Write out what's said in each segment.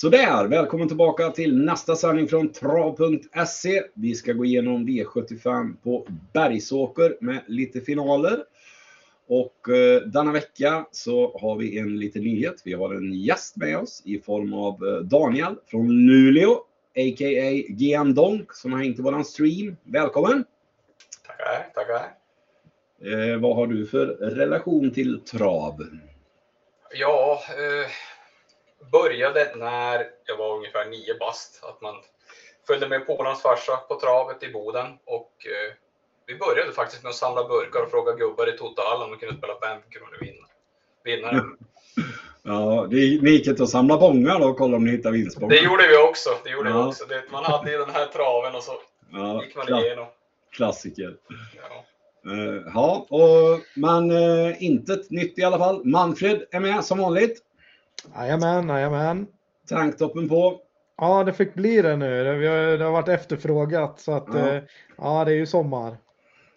Sådär, välkommen tillbaka till nästa sändning från trav.se. Vi ska gå igenom V75 på Bergsåker med lite finaler. Och eh, denna vecka så har vi en liten nyhet. Vi har en gäst med oss i form av eh, Daniel från Luleå, a.k.a. GM Donk, som har hängt i våran stream. Välkommen! Tackar, tackar. Eh, vad har du för relation till trav? Ja, eh, började när jag var ungefär nio bast. Att man följde med Polans farsa på travet i Boden. Och eh, vi började faktiskt med att samla burkar och fråga gubbar i Totohallen om de kunde spela fem kronor vinna. vinnare. Ja, ni, ni gick inte och samlade bångar då och kollade om ni hittade vinstbångar? Det gjorde vi också. Det gjorde vi Ja. också. Det, man hade ju den här traven och så Ja, gick man kla- igenom. klassiker. Ja. Eh, ja, och, men uh, intet nytt i alla fall. Manfred är med som vanligt. Jajamän, jajamän. Tanktoppen på. Ja, det fick bli det nu. Det, vi har, det har varit efterfrågat så att Ja. ja, ja det är ju sommar.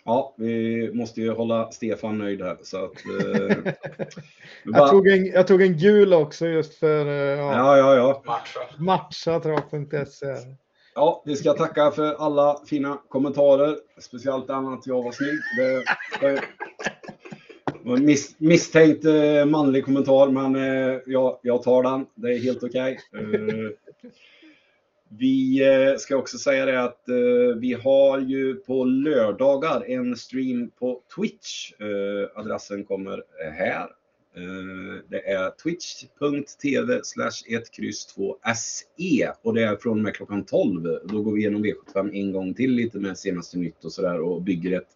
Ja, vi måste ju hålla Stefan nöjd här. Så att, eh, bara- Jag tog, en, jag tog en gul också just för uh, ja, Ja, ja. Matcha. matcha. Ja, vi ska tacka för alla fina kommentarer. Speciellt den att jag var snygg. Det det Mis, misstänkt eh, manlig kommentar, men eh, jag, jag tar den. Det är helt okej. Eh, vi eh, ska också säga det att eh, vi har ju på lördagar en stream på Twitch. Eh, adressen kommer här. Eh, det är twitch.tv 1 2 se och det är från och med klockan 12. Då går vi igenom V75 en gång till lite med senaste nytt och sådär och bygger ett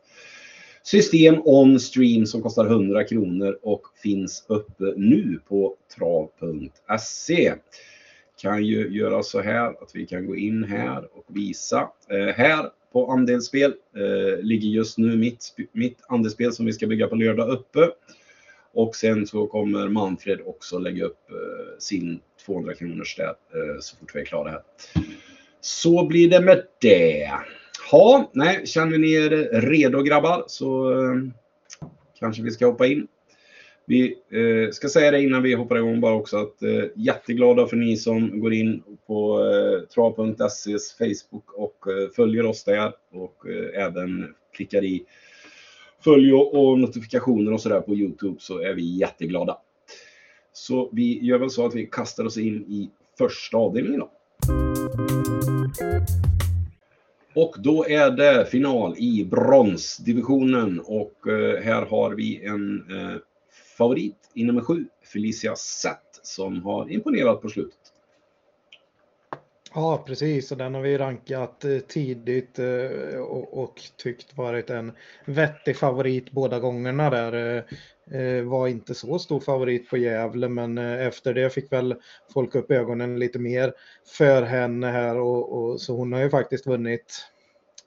system on stream som kostar 100 kronor och finns uppe nu på trav.se. Kan ju göra så här att vi kan gå in här och visa. Eh, här på andelsspel eh, ligger just nu mitt, mitt andelsspel som vi ska bygga på lördag uppe. Och sen så kommer Manfred också lägga upp eh, sin 200 kronors där eh, så fort vi är klara här. Så blir det med det. Ja, nej, känner ni er redo grabbar så eh, kanske vi ska hoppa in. Vi eh, ska säga det innan vi hoppar igång bara också att eh, jätteglada för ni som går in på eh, trav.ses Facebook och eh, följer oss där och eh, även klickar i följ och, och notifikationer och sådär på Youtube så är vi jätteglada. Så vi gör väl så att vi kastar oss in i första avdelningen då. Och då är det final i bronsdivisionen och eh, här har vi en eh, favorit i nummer sju, Felicia Sett, som har imponerat på slutet. Ja, precis. Och den har vi rankat eh, tidigt eh, och, tyckt varit en vettig favorit båda gångerna där. Eh, var inte så stor favorit på Gävle, men efter det fick väl folk upp ögonen lite mer för henne här och, och så hon har ju faktiskt vunnit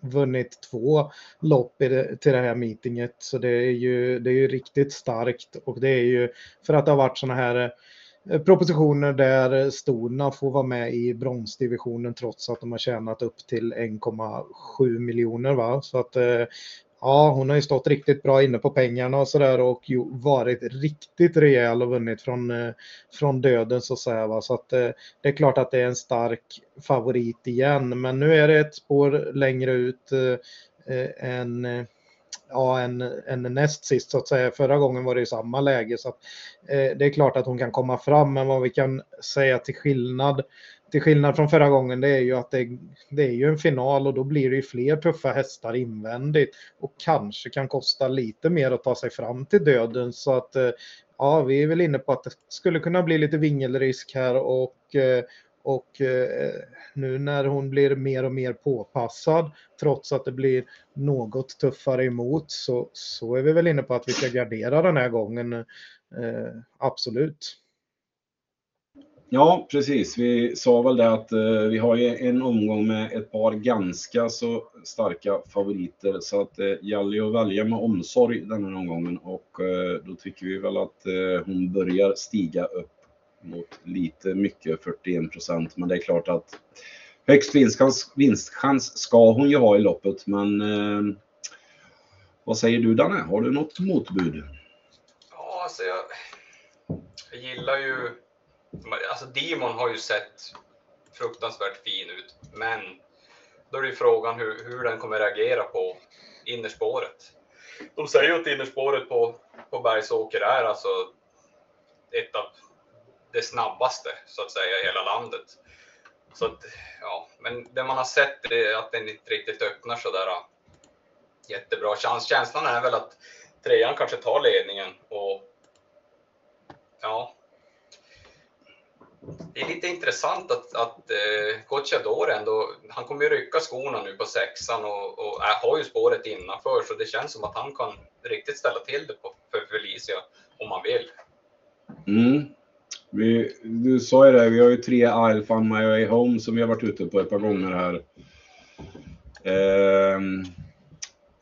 vunnit två lopp i det, till det här meetinget. Så det är ju, det är ju riktigt starkt och det är ju för att det har varit sådana här Eh, propositioner där storna får vara med i bronsdivisionen trots att de har tjänat upp till 1,7 miljoner. Va? Så att eh, ja, hon har ju stått riktigt bra inne på pengarna och sådär och ju varit riktigt rejäl och vunnit från, eh, från döden så att säga. Va? Så att det är klart att det är en stark favorit igen. Men nu är det ett spår längre ut eh, än eh, ja, en, en näst sist så att säga. Förra gången var det i samma läge så att eh, det är klart att hon kan komma fram. Men vad vi kan säga till skillnad till skillnad från förra gången det är ju att det, det är ju en final och då blir det ju fler tuffa hästar invändigt och kanske kan kosta lite mer att ta sig fram till döden så att eh, ja, vi är väl inne på att det skulle kunna bli lite vingelrisk här och eh, och eh, nu när hon blir mer och mer påpassad trots att det blir något tuffare emot så, så är vi väl inne på att vi ska gardera den här gången. Eh, absolut. Ja, precis. Vi sa väl det att eh, vi har ju en omgång med ett par ganska så starka favoriter så att eh, det gäller ju att välja med omsorg den här omgången och eh, då tycker vi väl att eh, hon börjar stiga upp mot lite mycket, 41 procent. Men det är klart att högst vinstchans, vinstchans ska hon ju ha i loppet. Men eh, vad säger du Danne? Har du något motbud? Ja, alltså jag, jag gillar ju Alltså Demon har ju sett fruktansvärt fin ut, men då är det ju frågan hur, hur den kommer reagera på innerspåret. De säger ju att innerspåret på, på Bergsåker är alltså ett av det snabbaste så att säga i hela landet. Så att, ja, men det man har sett är att den inte riktigt öppnar så där äh, jättebra. Chans, känslan är väl att trean kanske tar ledningen och ja. Det är lite intressant att, att äh, eh, Gocciador ändå, han kommer ju rycka skorna nu på sexan och, och äh, har ju spåret innanför så det känns som att han kan riktigt ställa till det på, för Felicia om han vill. Mm. Vi, du sa ju det, vi har ju tre on My Way Home som vi har varit ute på ett par gånger här. Eh,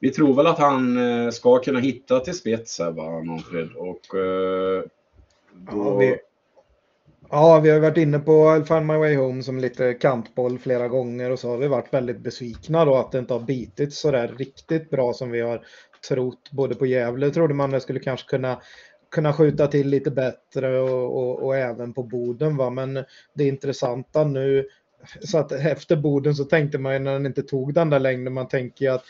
vi tror väl att han eh, ska kunna hitta till spets här va, Manfred? Och, eh, då... ja, vi, ja, vi har varit inne på find my way home som lite kantboll flera gånger och så har vi varit väldigt besvikna då att det inte har bitit så där riktigt bra som vi har trott. Både på Gävle trodde man det skulle kanske kunna kunna skjuta till lite bättre och, och, och, även på Boden. Va? Men det intressanta nu, så att efter Boden så tänkte man ju när den inte tog den där längden, man tänker att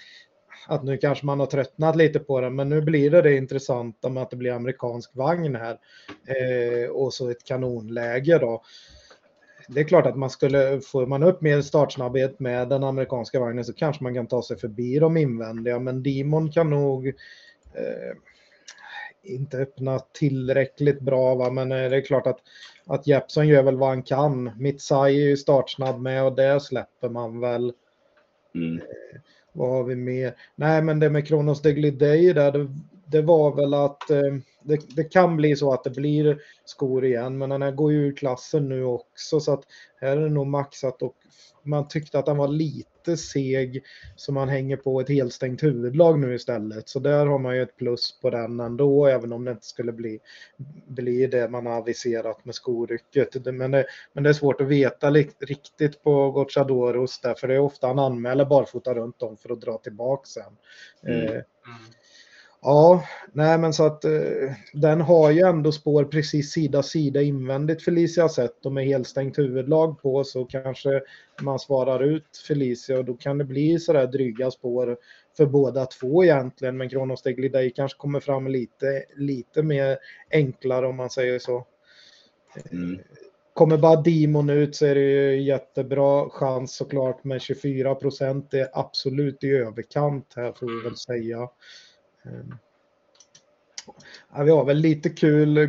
att nu kanske man har tröttnat lite på den, men nu blir det det intressanta med att det blir amerikansk vagn här eh, och så ett kanonläge då. Det är klart att man skulle, får man upp mer startsnabbhet med den amerikanska vagnen så kanske man kan ta sig förbi de invändiga, men Demon kan nog eh, inte öppna tillräckligt bra, va? men eh, det är klart att, att Jeppson gör väl vad han kan. Mitsai är ju startsnabb med och det släpper man väl. Mm. Eh, vad har vi mer? Nej, men det med Kronos Deglidei där, det, det, var väl att eh, det, det, kan bli så att det blir skor igen, men den går ju ur klassen nu också så att här är det nog maxat och man tyckte att den var lite seg så man hänger på ett helstängt huvudlag nu istället. Så där har man ju ett plus på den ändå, även om det inte skulle bli, bli det man har aviserat med skorycket. Men det, men det är svårt att veta riktigt på Gocciadoros därför det är ofta han anmäler barfota runt om för att dra tillbaka sen. Mm. Eh, mm. Ja, nej men så att eh, den har ju ändå spår precis sida sida invändigt Felicia sett och med helstängt huvudlag på så kanske man svarar ut Felicia och då kan det bli sådär dryga spår för båda två egentligen. Men Kronos Deglidei kanske kommer fram lite, lite mer enklare om man säger så. Mm. Kommer bara Demon ut så är det ju jättebra chans såklart med 24 procent. Är absolut i överkant här får vi väl säga. Ehm, ja, vi har väl lite kul eh,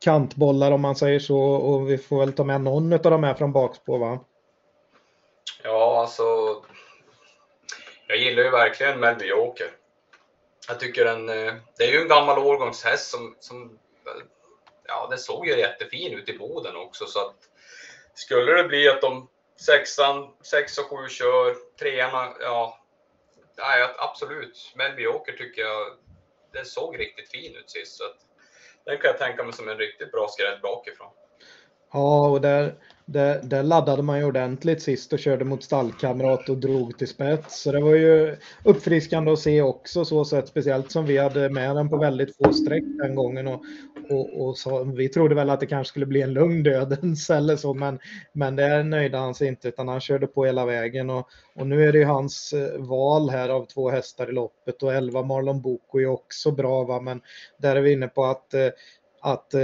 kantbollar om man säger så och vi får väl ta med någon av de här från bakspår va? Ja, alltså. Jag gillar ju verkligen Melby Joker. Jag tycker den, eh, det är ju en gammal årgångshäst som, som ja, den såg ju jättefin ut i Boden också så att skulle det bli att de sexan, sex och sju kör, trean, ja, nej, absolut. Melby Åker tycker jag, den såg riktigt fin ut sist. Så att, den kan jag tänka mig som en riktigt bra skrädd bakifrån. Ja, och där, där, där, laddade man ju ordentligt sist och körde mot stallkamrat och drog till spets. Så det var ju uppfriskande att se också så sätt, speciellt som vi hade med den på väldigt få streck den gången. Och, och, och så, vi trodde väl att det kanske skulle bli en lugn dödens eller så, men, men det nöjde han sig inte utan han körde på hela vägen. Och, och nu är det ju hans eh, val här av två hästar i loppet och 11 Marlon Boko är också bra, va? men där är vi inne på att, eh, att eh,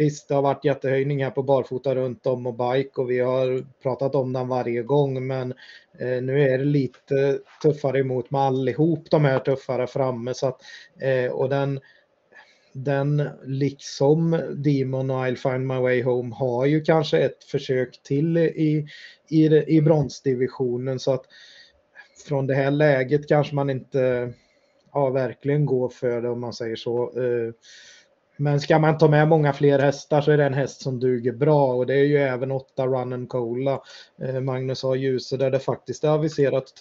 Visst, det har varit jättehöjning här på barfota runt om och bike och vi har pratat om den varje gång, men eh, nu är det lite tuffare emot med allihop de här tuffare framme. Så att, eh, och den, den, liksom Demon och I'll find my way home, har ju kanske ett försök till i, i, i bronsdivisionen. Så att från det här läget kanske man inte ja, verkligen går för det om man säger så. Eh, men ska man ta med många fler hästar så är det en häst som duger bra och det är ju även åtta Run and Cola. Eh, Magnus har ljuset där det faktiskt är aviserat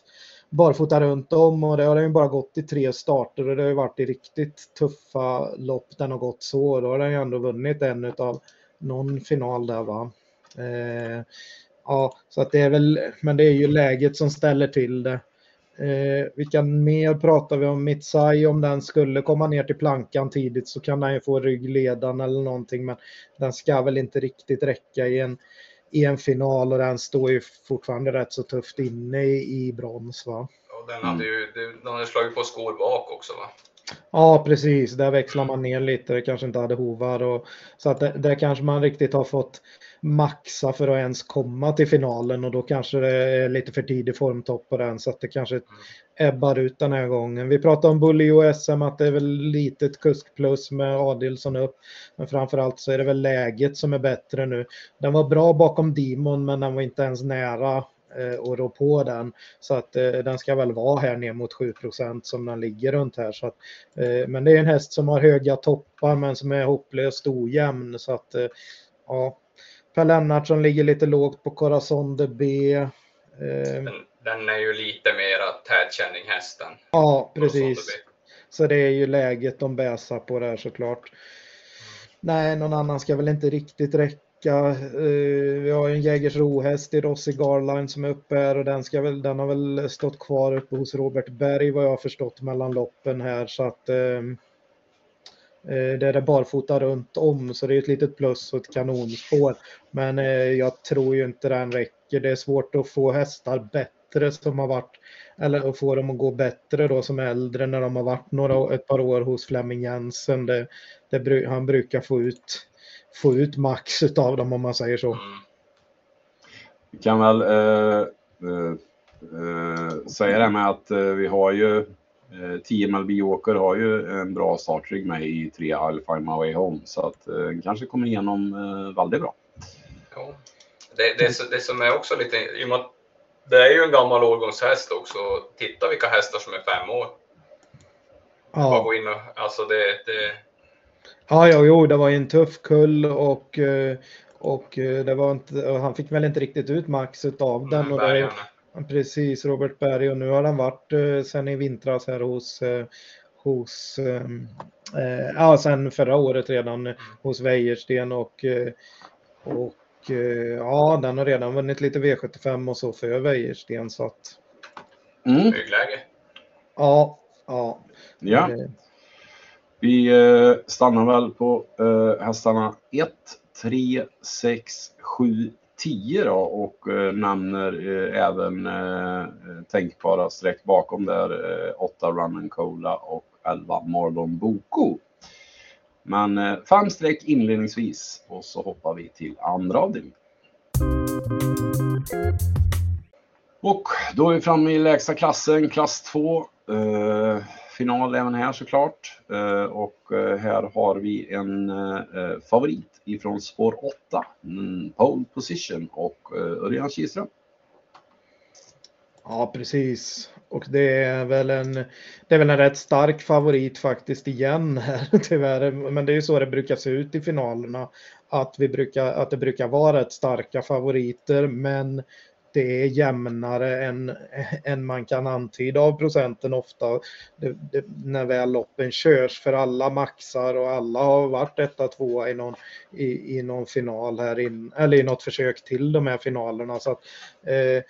barfota runt om och det har den ju bara gått i tre starter och det har ju varit i riktigt tuffa lopp den har gått så. Då har den ju ändå vunnit en av någon final där va. Eh, ja, så att det är väl, men det är ju läget som ställer till det. Eh, vilka mer pratar vi om? Mitsai, om den skulle komma ner till plankan tidigt så kan han ju få ryggledan eller någonting, men den ska väl inte riktigt räcka i en, i en final och den står ju fortfarande rätt så tufft inne i, i brons. Va? Och den hade ju den hade slagit på skor bak också va? Ja, precis. Där växlar man ner lite. Det kanske inte hade hovar. Och, så att det, där kanske man riktigt har fått maxa för att ens komma till finalen och då kanske det är lite för tidig formtopp på den så att det kanske ebbar ut den här gången. Vi pratade om Bully och SM att det är väl litet kuskplus med Adilsson upp. Men framförallt så är det väl läget som är bättre nu. Den var bra bakom Dimon men den var inte ens nära och rå på den. Så att eh, den ska väl vara här ner mot 7% som den ligger runt här. Så att, eh, men det är en häst som har höga toppar men som är hopplöst ojämn. Så att, ja. Per Lennartsson ligger lite lågt på Corazon de B. Den, den är ju lite mera tätkänning hästen. Ja, precis. Så det är ju läget de bäsar på där såklart. Nej, någon annan ska väl inte riktigt räcka vecka. Eh, vi har en Jägersro-häst i Rossi Garline som är uppe här och den, ska väl, den har väl stått kvar uppe hos Robert Berg vad jag har förstått mellan loppen här så att ehm, eh, det är det barfota runt om så det är ett litet plus och ett kanonspår. Men eh, jag tror ju inte den räcker. Det är svårt att få hästar bättre som har varit eller att få dem att gå bättre då som äldre när de har varit några, ett par år hos Flemming Jensen. Det, det, han brukar få ut få ut max av dem om man säger så. Vi kan väl eh, eh, eh, säga det med att eh, vi har ju eh, 10 MLB Åker har ju en bra startrygg med i 3 I'll find my way home så att eh, kanske kommer igenom eh, väldigt bra. Ja. Det, det, det som är också lite, i och med att det är ju en gammal årgångshäst också. Titta vilka hästar som är fem år. Ja. Bara gå in och, alltså det, det, Ja, ja, jo, det var en tuff kull och, eh, och eh, det var inte, han fick väl inte riktigt ut max av den. Och det, precis, Robert Berg och nu har han varit eh, sen i vintras här hos, hos ja, sen förra året redan mm. hos Wäjersten och, och ja, den har redan vunnit lite V75 och så för Wäjersten så att. Mm. Högläge. Ja, ja. Ja. Vi eh, stannar väl på eh, hästarna 1, 3, 6, 7, 10 då och eh, nämner eh, även eh, eh, tänkbara streck bakom där 8 Run Cola och 11 Marlon Boko. Men fem streck inledningsvis och så hoppar vi till andra avdelningen. Och då är vi framme i lägsta klassen, klass 2 final även här såklart. Eh, och eh, här har vi en eh, favorit ifrån spår 8, mm, pole position och Örjan Kihlström. Ja, precis. Och det är väl en, det är väl en rätt stark favorit faktiskt igen här tyvärr. Men det är ju så det brukar se ut i finalerna. Att, vi brukar, att det brukar vara rätt starka favoriter. Men det är jämnare än, än man kan antyda av procenten ofta det, det, när väl loppen körs för alla maxar och alla har varit etta, tvåa i någon, i, i någon final här in, eller i något försök till de här finalerna. Så att, eh,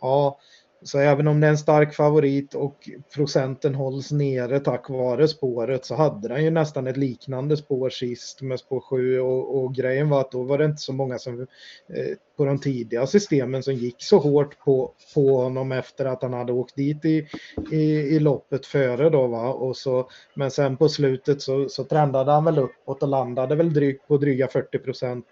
ja, så även om det är en stark favorit och procenten hålls nere tack vare spåret så hade den ju nästan ett liknande spår sist med spår 7 och, och grejen var att då var det inte så många som eh, på de tidiga systemen som gick så hårt på, på honom efter att han hade åkt dit i, i, i loppet före då va? Och så men sen på slutet så, så trendade han väl uppåt och landade väl drygt på dryga 40 procent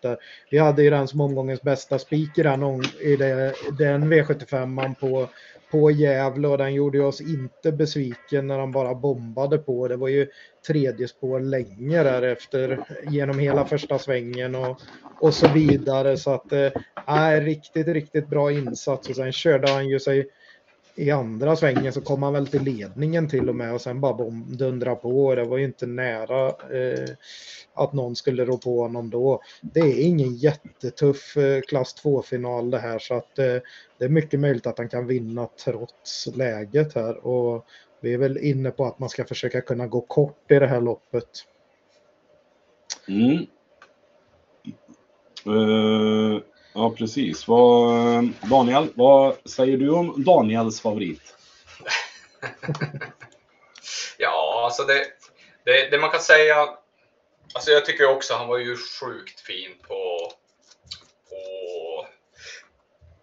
Vi hade ju den som omgångens bästa spik i den, i det, den V75 på på Gävle och den gjorde oss inte besviken när han bara bombade på. Det var ju tredje spår länge därefter genom hela första svängen och, och så vidare. Så att eh, riktigt, riktigt bra insats och sen körde han ju sig i andra svängen så kom han väl till ledningen till och med och sen bara dundra på. Det var ju inte nära eh, att någon skulle rå på honom då. Det är ingen jättetuff eh, klass 2-final det här så att eh, det är mycket möjligt att han kan vinna trots läget här och vi är väl inne på att man ska försöka kunna gå kort i det här loppet. Mm. Uh, Ja, precis. Vad, Daniel, vad säger du om Daniels favorit? ja, alltså det, det, det, man kan säga. Alltså jag tycker också han var ju sjukt fin på, på,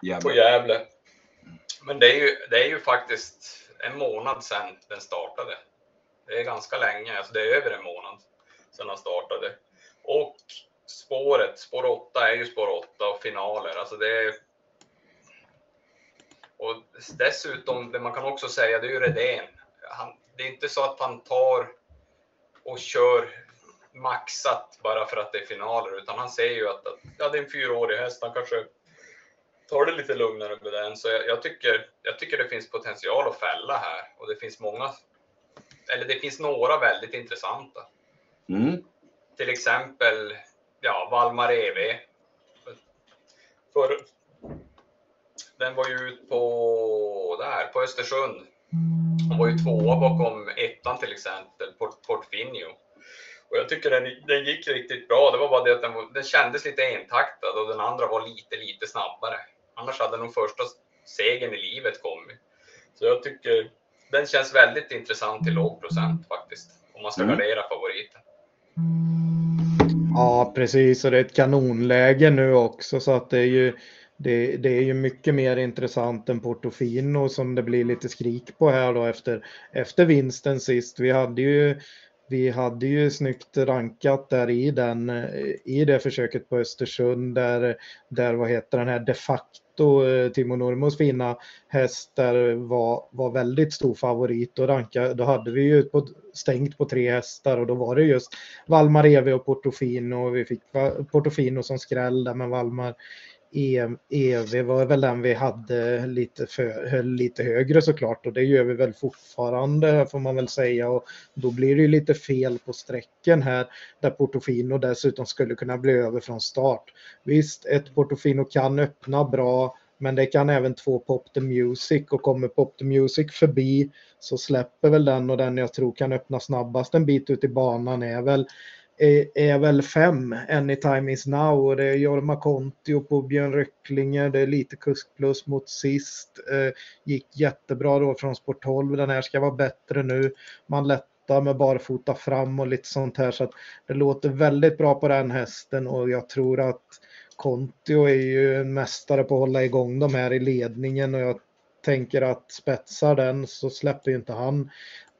Jävlar. på Gävle. Men det är, ju, det är ju faktiskt en månad sedan den startade. Det är ganska länge, alltså det är över en månad sedan han startade. Och spåret, spår 8 är ju spår 8 och finaler. Alltså det är... Och dessutom, det man kan också säga, det är ju Redén. Han, det är inte så att han tar och kör maxat bara för att det är finaler, utan han säger ju att, att ja, det är en fyraårig häst, han kanske tar det lite lugnare med den. Så jag, jag, tycker, jag tycker det finns potential att fälla här och det finns många, eller det finns några väldigt intressanta. Mm. Till exempel ja, Valmar EV. För, den var ju ut på, där, på Östersund. Hon var ju tvåa bakom ettan till exempel, Port, Portfinio. Och jag tycker den, den gick riktigt bra. Det var bara det att den, var, den kändes lite entaktad och den andra var lite, lite snabbare. Annars hade nog första segern i livet kommit. Så jag tycker den känns väldigt intressant till låg procent faktiskt. Om man ska Mm. gardera favoriten. Ja, precis. Och det är ett kanonläge nu också så att det är ju det, det är ju mycket mer intressant än Portofino som det blir lite skrik på här då efter, efter vinsten sist. Vi hade ju vi hade ju snyggt rankat där i den i det försöket på Östersund där, där vad heter den här de facto och eh, Timo Nurmos fina häst där var, var väldigt stor favorit och ranka, då hade vi ju på, stängt på tre hästar och då var det just Valmar Evi och Portofino vi fick Portofino som skräll där men Valmar EV var väl den vi hade lite, för, höll lite högre såklart och det gör vi väl fortfarande får man väl säga och då blir det ju lite fel på sträcken här där Portofino dessutom skulle kunna bli över från start. Visst, ett Portofino kan öppna bra men det kan även två Pop the Music och kommer Pop the Music förbi så släpper väl den och den jag tror kan öppna snabbast en bit ut i banan är väl är, är väl fem, Anytime is now. Och det är Jorma Kontio på Björn Röcklinger, det är lite kusk plus mot sist. Eh, gick jättebra då från sport 12, den här ska vara bättre nu. Man lättar med barfota fram och lite sånt här. Så att det låter väldigt bra på den hästen. Och jag tror att Kontio är ju en mästare på att hålla igång de här i ledningen. Och jag tänker att spetsar den så släpper ju inte han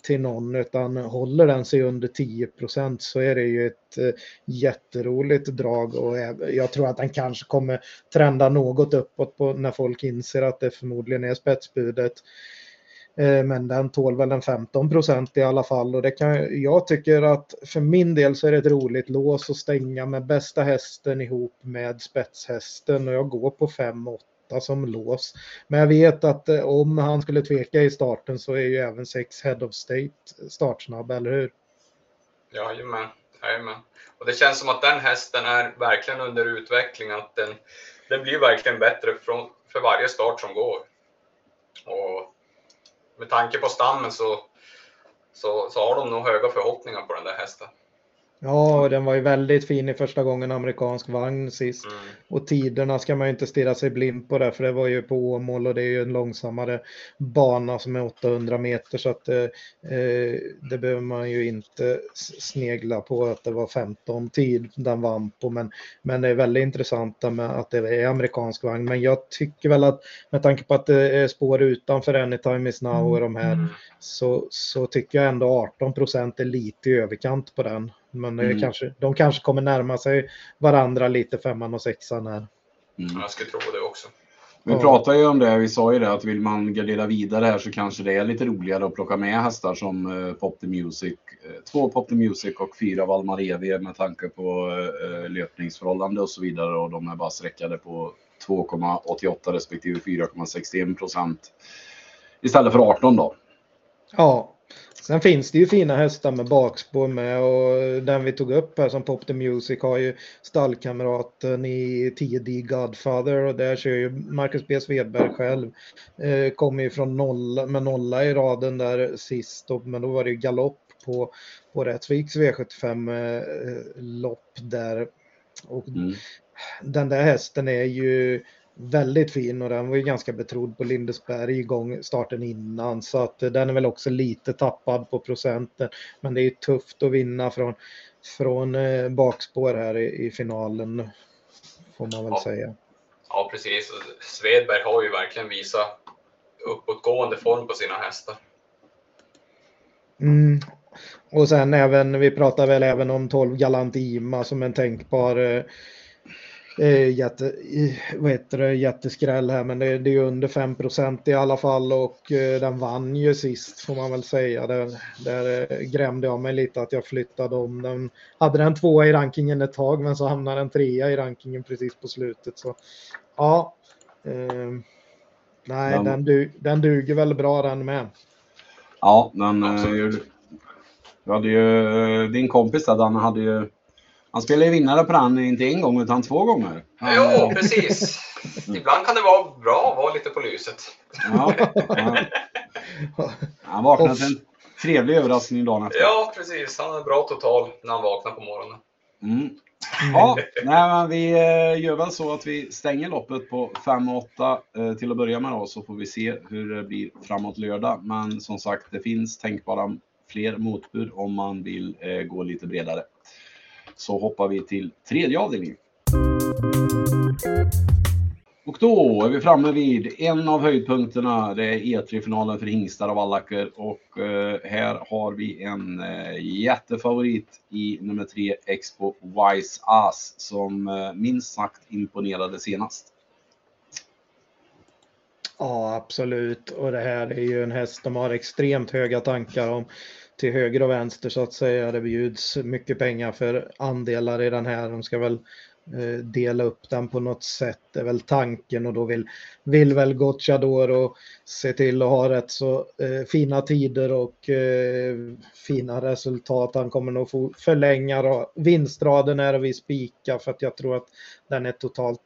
till någon utan håller den sig under 10% så är det ju ett eh, jätteroligt drag och jag- tror att den kanske kommer trenda något uppåt på när folk inser att det förmodligen är spetsbudet. Eh, men den tål väl en 15% i alla fall och det kan, jag tycker att för min del så är det ett roligt lås att stänga med bästa hästen ihop med spetshästen och jag går på 5-8 som lås. Men jag vet att eh, om han skulle tveka i starten så är ju även 6 Head of State startsnabb, eller hur? Jajamän, jajamän. Och det känns som att den hästen är verkligen under utveckling, att den, den blir verkligen bättre från, för varje start som går. Och med tanke på stammen så, så, så har de nog höga förhoppningar på den där hästen. Ja, och den var ju väldigt fin i första gången amerikansk vagn sist. Mm. Och tiderna ska man ju inte stirra sig blind på där, för det var ju på Åmål och det är ju en långsammare bana som är 800 meter så att eh, eh, det behöver man ju inte snegla på att det var 15 tid den vann på. Men, men det är väldigt intressant med att det är amerikansk vagn. Men jag tycker väl att med tanke på att det är spår utanför Anytime is now och de här Mm. så, så tycker jag ändå 18 procent är lite i överkant på den. Men det Mm. kanske, de kanske kommer närma sig varandra lite, femman och sexan här. Mm. Jag skulle tro det också. Vi Ja. pratade ju om det, vi sa ju det att vill man gardera vidare här så kanske det är lite roligare att plocka med hästar som eh, Pop the Music. eh, Två Pop the Music och fyra Valmar EV med tanke på eh, löpningsförhållande och så vidare och de är bara sträckade på 2,88 respektive 4,61 procent. Istället för 18 då. Ja, sen finns det ju fina hästar med bakspår med och den vi tog upp här som Pop the Music har ju stallkamraten i 10D Godfather och där kör ju Marcus B. Svedberg själv. Eh, kommer ju från nolla, med nolla i raden där sist och, men då var det ju galopp på, på Rättviks V75 eh, lopp där. Och Mm. den där hästen är ju väldigt fin och den var ju ganska betrodd på Lindesberg igång starten innan så att den är väl också lite tappad på procenten. Men det är ju tufft att vinna från, från eh, bakspår här i, i finalen får man väl Ja. säga. Ja, precis. Svedberg har ju verkligen visat uppåtgående form på sina hästar. Mm. Och sen även, vi pratar väl även om 12 Galant Ima som en tänkbar eh, eh, jätte, vad heter det, jätteskräll här men det, det är ju under 5% i alla fall och eh, den vann ju sist får man väl säga. Där, där eh, grämde jag mig lite att jag flyttade om den. Hade den tvåa i rankingen ett tag men så hamnade den trea i rankingen precis på slutet. Så ja, eh, nej Den- den, du, den duger väl bra den med. Ja, men eh, du hade ju, eh, din kompis där, Danne, hade ju han spelade ju vinnare på den, inte en gång utan två gånger. Han, Jo, precis. Ibland kan det vara bra att vara lite på lyset. Ja, ja. Han vaknade till en trevlig överraskning dagen efter. Ja, precis. Han har bra total när han vaknar på morgonen. Mm. Ja, nej, men vi eh, gör väl så att vi stänger loppet på 5 och 8 eh, till att börja med då, så får vi se hur det blir framåt lördag. Men som sagt, det finns tänkbara fler motbud om man vill eh, gå lite bredare. Så hoppar vi till tredje avdelningen. Och då är vi framme vid en av höjdpunkterna. Det är E3-finalen för hingstar och vallacker. Och eh, här har vi en eh, jättefavorit i nummer tre, Expo Wise Ass, som eh, minst sagt imponerade senast. Ja, absolut. Och det här är ju en häst de har extremt höga tankar om till höger och vänster så att säga. Det bjuds mycket pengar för andelar i den här. De ska väl eh, dela upp den på något sätt. Det är väl tanken och då vill, vill väl Gocciadoro se till att ha rätt så eh, fina tider och eh, fina resultat. Han kommer nog få förlänga vinstraden är vi spika för att jag tror att den är totalt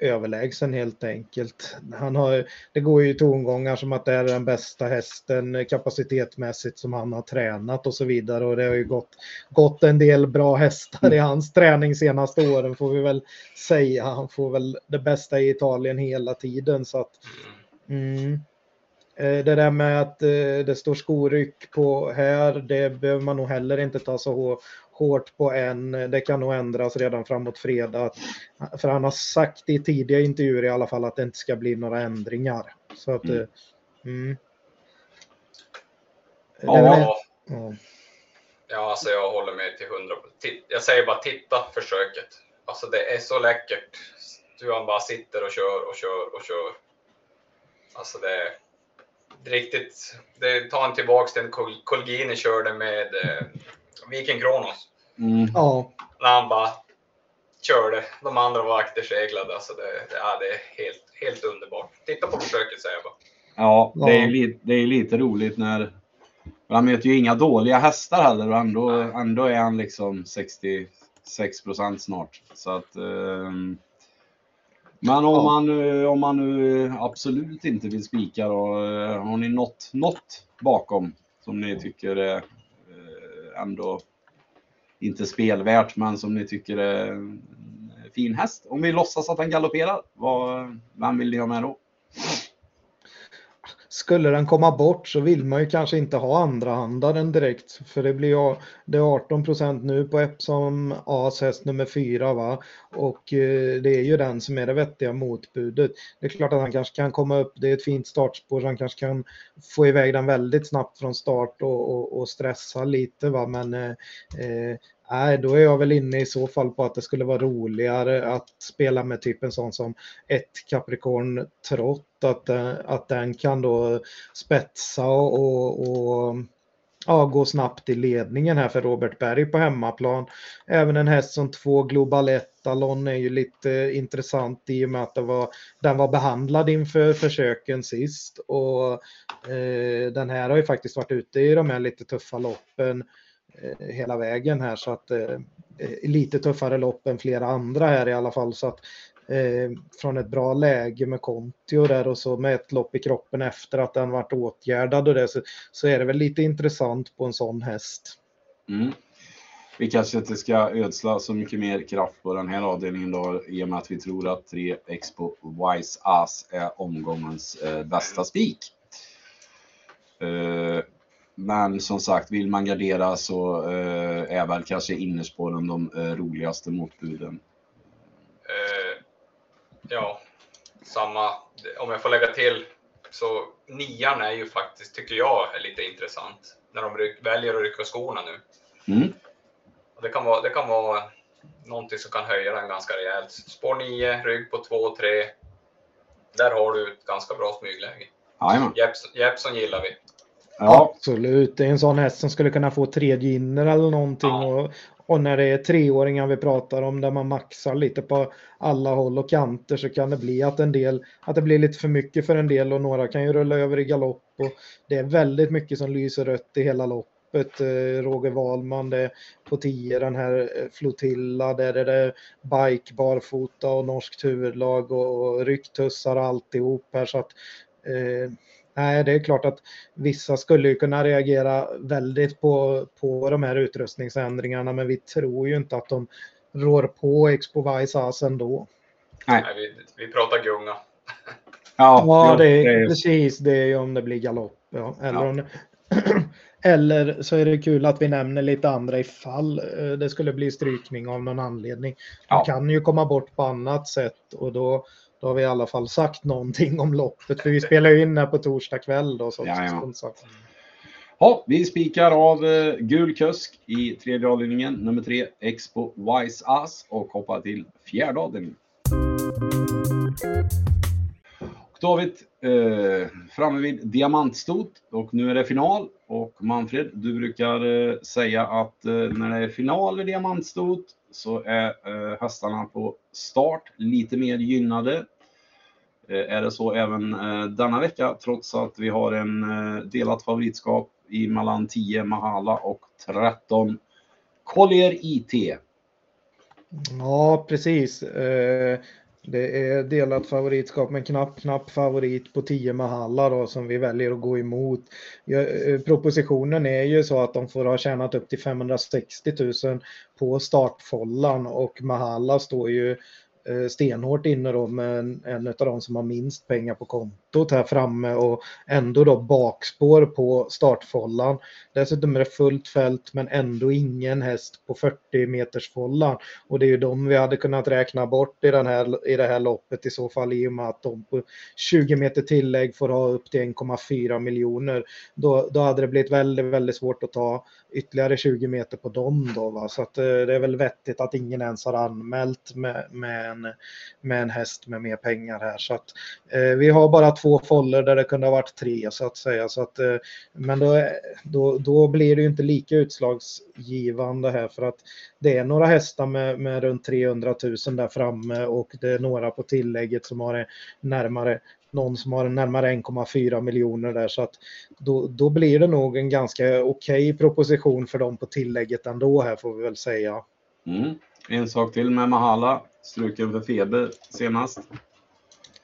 överlägsen helt enkelt. Han har, det går ju tongångar som att det är den bästa hästen kapacitetmässigt som han har tränat och så vidare och det har ju gått, gått en del bra hästar i hans träning senaste åren får vi väl säga. Han får väl det bästa i Italien hela tiden så att mm. Eh, Det där med att eh, det står skoryck på här, det behöver man nog heller inte ta så hå- hårt på än. Det kan nog ändras redan framåt fredag. För han har sagt i tidiga intervjuer i alla fall att det inte ska bli några ändringar. Så att, Mm. eh, mm. Ja. Ja, ja. alltså jag håller med till hundra. Jag säger bara titta försöket. Alltså det är så läckert. Du han bara sitter och kör och kör och kör. Alltså det är riktigt. Det tar en tillbaks till Col- Colgini körde med eh, Viking Kronos. Mm. ja, När han bara körde. De andra var akterseglade. Alltså det, det, ja, det är helt, helt underbart. Titta på försöket säger jag bara. Ja, det är, li, det är lite roligt när... Han möter ju inga dåliga hästar heller och ändå, ändå är han liksom 66 procent snart. Så att... ehm, men om, Ja. man, nu- om man nu absolut inte vill spika då, eh, har ni något, något bakom som ni tycker är eh, ändå inte spelvärt men som ni tycker är en fin häst? Om vi låtsas att den galopperar, vad, vem vill ni ha med då? Skulle den komma bort så vill man ju kanske inte ha andrahandaren direkt. För det blir ju det är 18 procent nu på Epsom As häst nummer 4 va. Och eh, det är ju den som är det vettiga motbudet. Det är klart att han kanske kan komma upp, det är ett fint startspår så han kanske kan få iväg den väldigt snabbt från start och, och, och stressa lite va. Men eh, eh Nej, då är jag väl inne i så fall på att det skulle vara roligare att spela med typ en sån som ett Capricorn Trott, att, eh, att den kan då spetsa och, och ja, gå snabbt i ledningen här för Robert Berg på hemmaplan. Även en häst som två Global Etalon är ju lite intressant i och med att det var, den var behandlad inför försöken sist och eh, den här har ju faktiskt varit ute i de här lite tuffa loppen eh, Eh, hela vägen här så att eh, lite tuffare lopp än flera andra här i alla fall så att eh, från ett bra läge med Kontio där och så med ett lopp i kroppen efter att den varit åtgärdad och det så, så är det väl lite intressant på en sån häst. Mm. vi kanske inte ska ödsla så mycket mer kraft på den här avdelningen då i och med att vi tror att 3 Expo Wise Ass är omgångens eh, bästa spik. Eh, men som sagt, vill man gardera så eh, är väl kanske innerspåren de eh, roligaste motbuden. Eh, ja, samma. Om jag får lägga till så nian är ju faktiskt, tycker jag, är lite intressant. När de ryck, väljer att rycka skorna nu. Mm. Det kan, vara, det kan vara någonting som kan höja den ganska rejält. Spår 9, rygg på 2 3. Där har du ett ganska bra smygläge. Jeppson, Jeppson gillar vi. Ja, Absolut, det är en sån häst som skulle kunna få tredje inner eller någonting. Ja. Och, och när det är treåringar vi pratar om där man maxar lite på alla håll och kanter så kan det bli att en del, att det blir lite för mycket för en del och några kan ju rulla över i galopp och det är väldigt mycket som lyser rött i hela loppet. Eh, Roger Wahlman, det på 10 den här eh, Flotilla, där är det bike, barfota och norskt huvudlag och, och rycktussar alltihop här så att Nej, det är klart att vissa skulle kunna reagera väldigt på, på de här utrustningsändringarna, men vi tror ju inte att de rår på Expo Vice As ändå. Nej, vi, vi pratar gunga. ja, Ja, det är, det är- precis. Det är ju om det blir galopp. Ja. Eller, Ja. om det, eller så är det kul att vi nämner lite andra ifall eh, det skulle bli strykning av någon anledning. Ja. Man kan ju komma bort på annat sätt och då, då har vi i alla fall sagt någonting om loppet. För vi spelar ju in här på torsdag kväll då. Så, sagt. Ja, vi spikar av eh, gul kusk i tredje avdelningen, nummer tre, Expo Wise Ass och hoppar till fjärde avdelningen. David, eh, framme vid diamantstot och nu är det final. Och Manfred, du brukar eh, säga att eh, när det är final i diamantstot så är eh, hästarna på start lite mer gynnade. Eh, är det så även eh, denna vecka trots att vi har en delat favoritskap i mellan 10 Mahala och 13 Collier IT. Ja, precis. Det är delat favoritskap men knapp, knapp favorit på 10 Mahalla då som vi väljer att gå emot. Eh, propositionen är ju så att de får ha tjänat upp till 560 000 på startfållan och Mahalla står ju eh, stenhårt inne då med en, en av de som har minst pengar på kontot här framme och ändå då bakspår på startfållan. Dessutom är det fullt fält men ändå ingen häst på 40 meters fållan. Och det är ju de vi hade kunnat räkna bort i, den här, i det här loppet i så fall i och med att de på 20 meter tillägg får ha upp till 1,4 miljoner. Då, då hade det blivit väldigt, väldigt svårt att ta ytterligare 20 meter på dem då. Va? Så att, eh, det är väl vettigt att ingen ens har anmält med, med, en, med en häst med mer pengar här. Så att, eh, vi har bara två foller där det kunde ha varit tre så att säga. Så att, eh, men då, då, då blir det ju inte lika utslagsgivande här för att det är några hästar med, med runt 300 000 där framme och det är några på tillägget som har närmare någon som har närmare 1,4 miljoner där så att då, då blir det nog en ganska okej proposition för dem på tillägget ändå här får vi väl säga. Mm. En sak till med Mahala, struken för feber senast.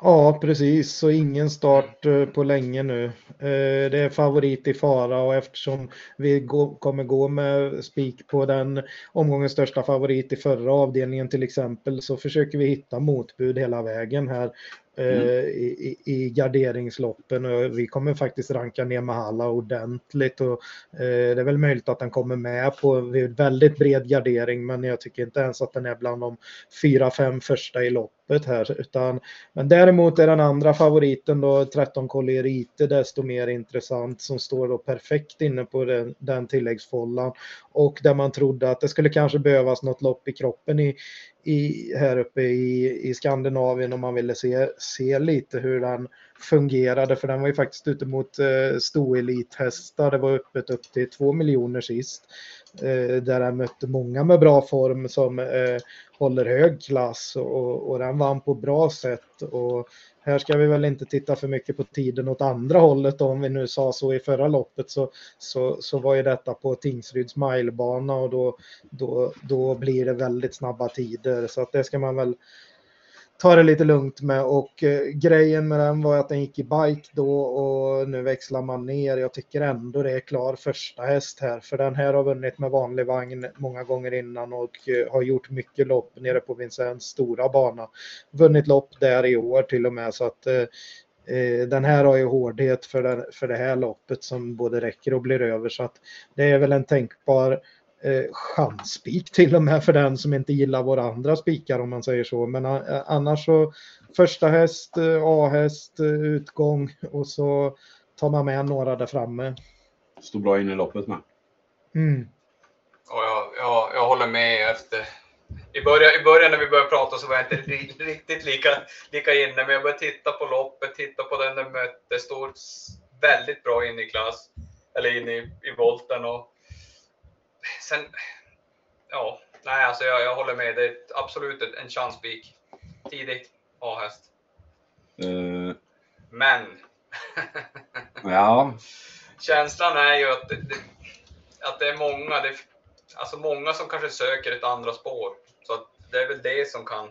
Ja, precis. Så ingen start eh, på länge nu. Eh, det är favorit i fara och eftersom vi kommer gå med spik på den omgångens största favorit i förra avdelningen till exempel så försöker vi hitta motbud hela vägen här Mm. Eh, i, i, garderingsloppen. Och vi kommer faktiskt ranka ner Mahala ordentligt. Och eh, det är väl möjligt att den kommer med på väldigt bred gardering men jag tycker inte ens att den är bland de fyra, fem första i loppet här utan men däremot är den andra favoriten då 13 Collerite desto mer intressant som står då perfekt inne på den, den tilläggsfållan. Och där man trodde att det skulle kanske behövas något lopp i kroppen i, i, här uppe i, i Skandinavien om man ville se, se lite hur den fungerade för den var ju faktiskt ute mot eh, stoelithästar. Det var öppet upp till 2 miljoner sist. Eh, där den mötte många med bra form som eh, håller hög klass och, och den vann på bra sätt. Och här ska vi väl inte titta för mycket på tiden åt andra hållet. Om vi nu sa så i förra loppet så, så, så var ju detta på Tingsryds milebana och då, då, då blir det väldigt snabba tider. Så att det ska man väl ta det lite lugnt med och eh, grejen med den var att den gick i bike då och nu växlar man ner. Jag tycker ändå det är klar första häst här för den här har vunnit med vanlig vagn många gånger innan och eh, har gjort mycket lopp nere på Vincennes stora bana. Vunnit lopp där i år till och med så att eh, eh den här har ju hårdhet för, den, för det här loppet som både räcker och blir över så att det är väl en tänkbar eh, chansspik till och med för den som inte gillar våra andra spikar om man säger så. Men eh, annars så första häst, eh, A-häst, eh, utgång och så tar man med några där framme. Står bra in i loppet med. Mm. Och jag, jag, jag håller med efter i början, I början när vi började prata så var jag inte riktigt lika, lika inne, men jag började titta på loppet, titta på den där mötte, stod väldigt bra in i klass, eller in i, i volten och sen, ja, nej alltså jag, jag håller med. Det är absolut en chanspik. Tidigt A-häst. Uh, Men. ja. Känslan är ju att det, det, att det är många, det, alltså många som kanske söker ett andra spår. Så att det är väl det som kan,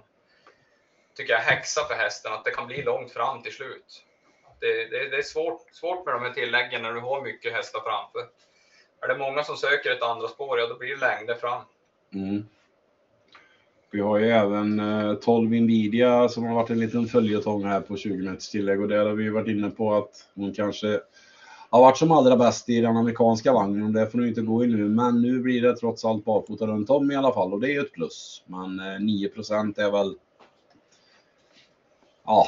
tycker jag, häxa för hästen, att det kan bli långt fram till slut. Det, det, det är svårt, svårt med de här tilläggen när du har mycket hästar framför är det många som söker ett andra spår, ja då blir det längder fram. Mm. Vi har ju även eh, 12 Nvidia som har varit en liten följetong här på 20 meters tillägg och där har vi varit inne på att hon kanske har varit som allra bäst i den amerikanska vagnen och det får nu inte gå in nu. Men nu blir det trots allt barfota runt om i alla fall och det är ju ett plus. Men eh, 9% är väl... Ja.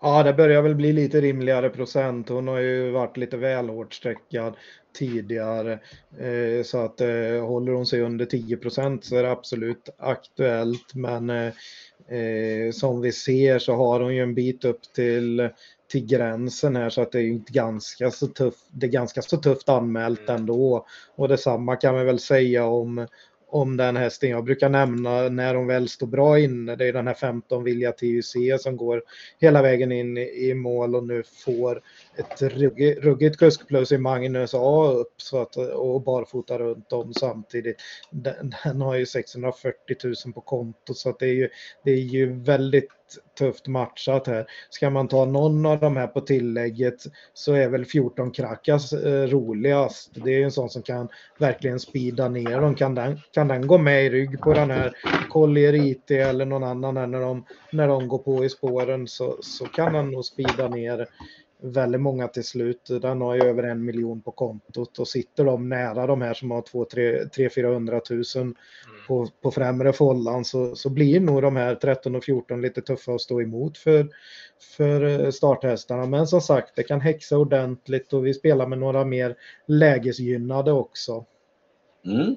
Ja, det börjar väl bli lite rimligare procent. Hon har ju varit lite väl hårt sträckad tidigare. Eh, så att eh, håller hon sig under 10 så är det absolut aktuellt. Men eh, som vi ser så har hon ju en bit upp till till gränsen här så att det är inte ganska så tufft. Det är ganska så tufft anmält mm. ändå. Och detsamma kan man väl säga om, om den hästen jag brukar nämna när de väl står bra inne. Det är den här 15 Vilja TUC som går hela vägen in i mål och nu får ett ruggigt kuskplus i Magnus A upp så att, och barfota runt om samtidigt. Den, den, har ju 640 000 på konto så att det är ju, det är ju väldigt tufft matchat här. Ska man ta någon av de här på tillägget så är väl 14 Krakas eh, roligast. Det är ju en sån som kan verkligen spida ner dem. Kan den, kan den gå med i rygg på den här Collier IT eller någon annan här när de, när de går på i spåren så, så kan den nog spida ner väldigt många till slut. Den har ju över en miljon på kontot och sitter de nära de här som har 200-400 000 mm. på, på främre follan så, så blir nog de här 13 och 14 lite tuffa att stå emot för, för eh, starthästarna. Men som sagt, det kan häxa ordentligt och vi spelar med några mer lägesgynnade också. Mm.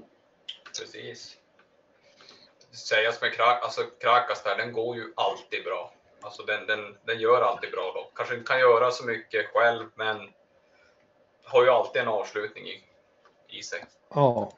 Precis. Sägas med Krak, alltså Krakas där, den går ju alltid bra. Alltså den, den, den gör alltid bra lopp. Kanske inte kan göra så mycket själv, men har ju alltid en avslutning i, i sig. Ja.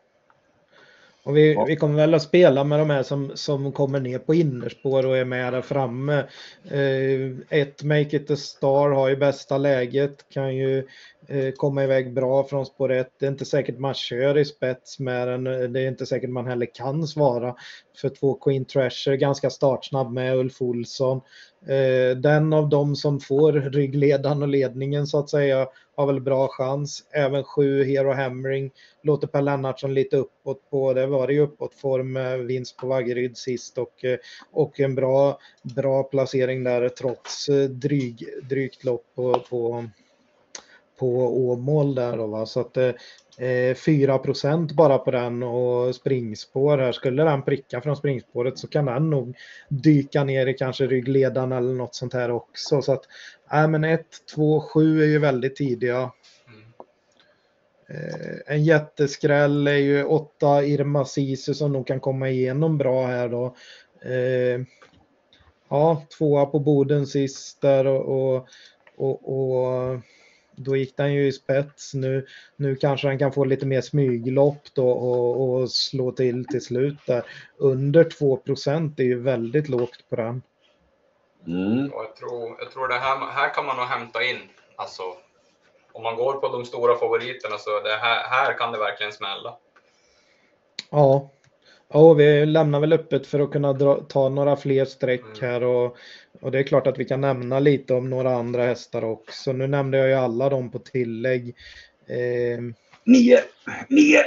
Och vi, ja. vi kommer väl att spela med de här som, som kommer ner på innerspår och är med där framme. Eh, ett Make It A Star har ju bästa läget, kan ju eh, komma iväg bra från spår 1. Det är inte säkert man kör i spets med den. Det är inte säkert man heller kan svara för två Queen Treasure, ganska startsnabb med Ulf Olsson. Eh, den av dem som får ryggledan och ledningen så att säga har väl bra chans. Även sju Hero Hammering låter Per Lennartsson lite uppåt på. Det var det ju uppåtform med vinst på Vaggeryd sist och, eh, och en bra, bra placering där trots dryg, drygt lopp på, på, på Åmål där då, va? Så att eh, eh 4 bara på den och springspår här. Skulle den pricka från springspåret så kan den nog dyka ner i kanske ryggledan eller något sånt här också. Så att, äh, men 1, 2, 7 är ju väldigt tidiga. Eh, en jätteskräll är ju 8 Irma Sisu som nog kan komma igenom bra här då. Eh, ja, tvåa på Boden sist där och, och, och, och då gick den ju i spets. Nu, nu kanske den kan få lite mer smyglopp då och, och slå till till slut där. Under 2% är ju väldigt lågt på den. Mm. Jag, tror, jag tror det här, här kan man nog hämta in. Alltså, om man går på de stora favoriterna så det här, här kan det verkligen smälla. Ja, Ja, vi lämnar väl öppet för att kunna dra, ta några fler streck Mm. här och, och det är klart att vi kan nämna lite om några andra hästar också. Nu nämnde jag ju alla dem på tillägg. Eh, Nio! Nio!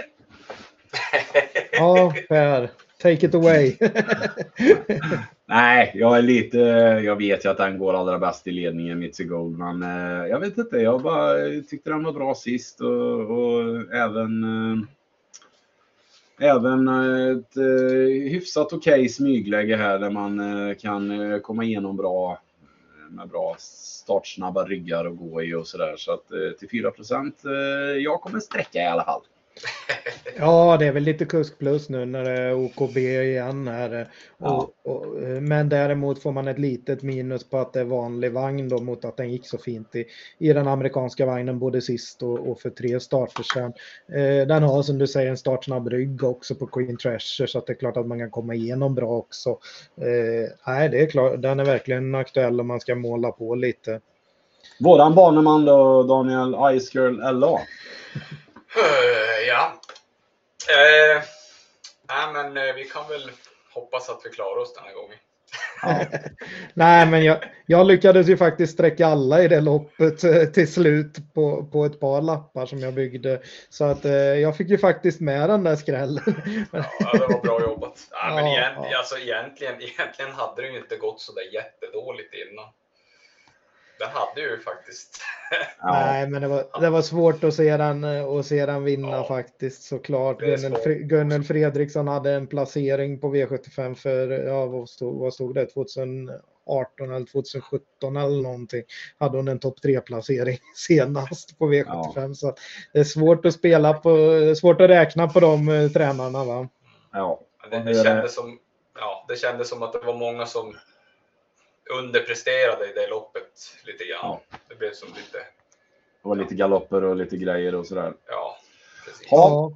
ja, Per, take it away. Nej, jag är lite... Jag vet ju att den går allra bäst i ledningen, Mitzi Gold, men eh, jag vet inte. Jag bara tyckte den var bra sist och, och även... Även eh, ett eh, hyfsat okej smygläge här där man eh, kan eh, komma igenom bra eh, med bra startsnabba ryggar att gå i och sådär. Så att eh, till 4 eh, jag kommer sträcka i alla fall. Ja, det är väl lite kusk plus nu när det är OKB igen här. Ja. Och, och, men däremot får man ett litet minus på att det är vanlig vagn då mot att den gick så fint i, i den amerikanska vagnen både sist och, och för tre starter sedan. Eh, den har som du säger en startsnabb rygg också på Queen Treasure så att det är klart att man kan komma igenom bra också. Eh, nej, det är klart, den är verkligen aktuell om man ska måla på lite. Våran baneman då, Daniel Ice Girl LA. Eh, ja. Eh, nej, men eh, vi kan väl hoppas att vi klarar oss den här gången. Nej, men jag, jag lyckades ju faktiskt sträcka alla i det loppet eh, till slut på, på ett par lappar som jag byggde. Så att eh, jag fick ju faktiskt med den där skrällen. Ja, det var bra jobbat. Nej, men Ja, egent, ja. Alltså, egentligen, egentligen hade det ju inte gått så där jättedåligt innan. Den hade ju faktiskt. Ja. Nej, men det var, det var svårt att se den, att se den vinna Ja. faktiskt såklart. Det Gunnel, Gunnel Fredriksson hade en placering på V75 för, ja vad stod, vad stod det, 2018 eller 2017 eller någonting. Hade hon en topp 3-placering senast på V75. Så att det är svårt att spela på, svårt att räkna på de eh, tränarna va. Ja. Det, Och det, det? kändes som, ja, det kändes som att det var många som underpresterade i det loppet lite grann. Ja. Det blev som lite, Det var lite galopper och lite grejer och sådär. ja, precis. Ja.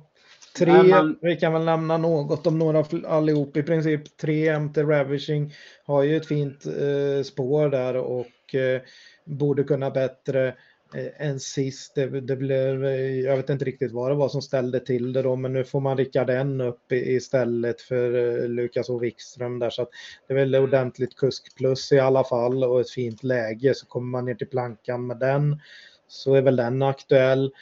Tre, Nej, men- vi kan väl nämna något om några allihop i princip. Tre MT Ravishing har ju ett fint eh, spår där och eh, borde kunna bättre än sist. Det, det blev, eh, jag vet inte riktigt vad det var som ställde till det då, men nu får man Rickard N upp istället för eh, Lukas O. Wikström där. Så att det är väl ordentligt kusk plus i alla fall och ett fint läge så kommer man ner till plankan med den så är väl den aktuell.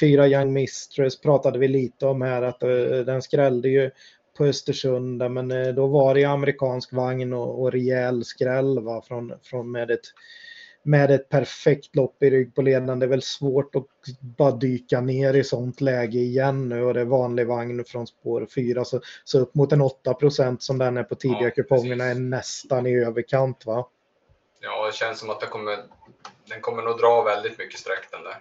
Fyra Young Mistress pratade vi lite om här att eh, den skrällde ju på Östersund men eh, då var det ju amerikansk vagn och, och rejäl skräll va, från, från med ett med ett perfekt lopp i rygg på ledaren. Det är väl svårt att bara dyka ner i sånt läge igen nu och det är vanlig vagn från spår 4 så, så upp mot en 8% som den är på tidiga Ja, kupongerna är nästan i överkant va? Ja, det känns som att den kommer, den kommer nog dra väldigt mycket streck den där.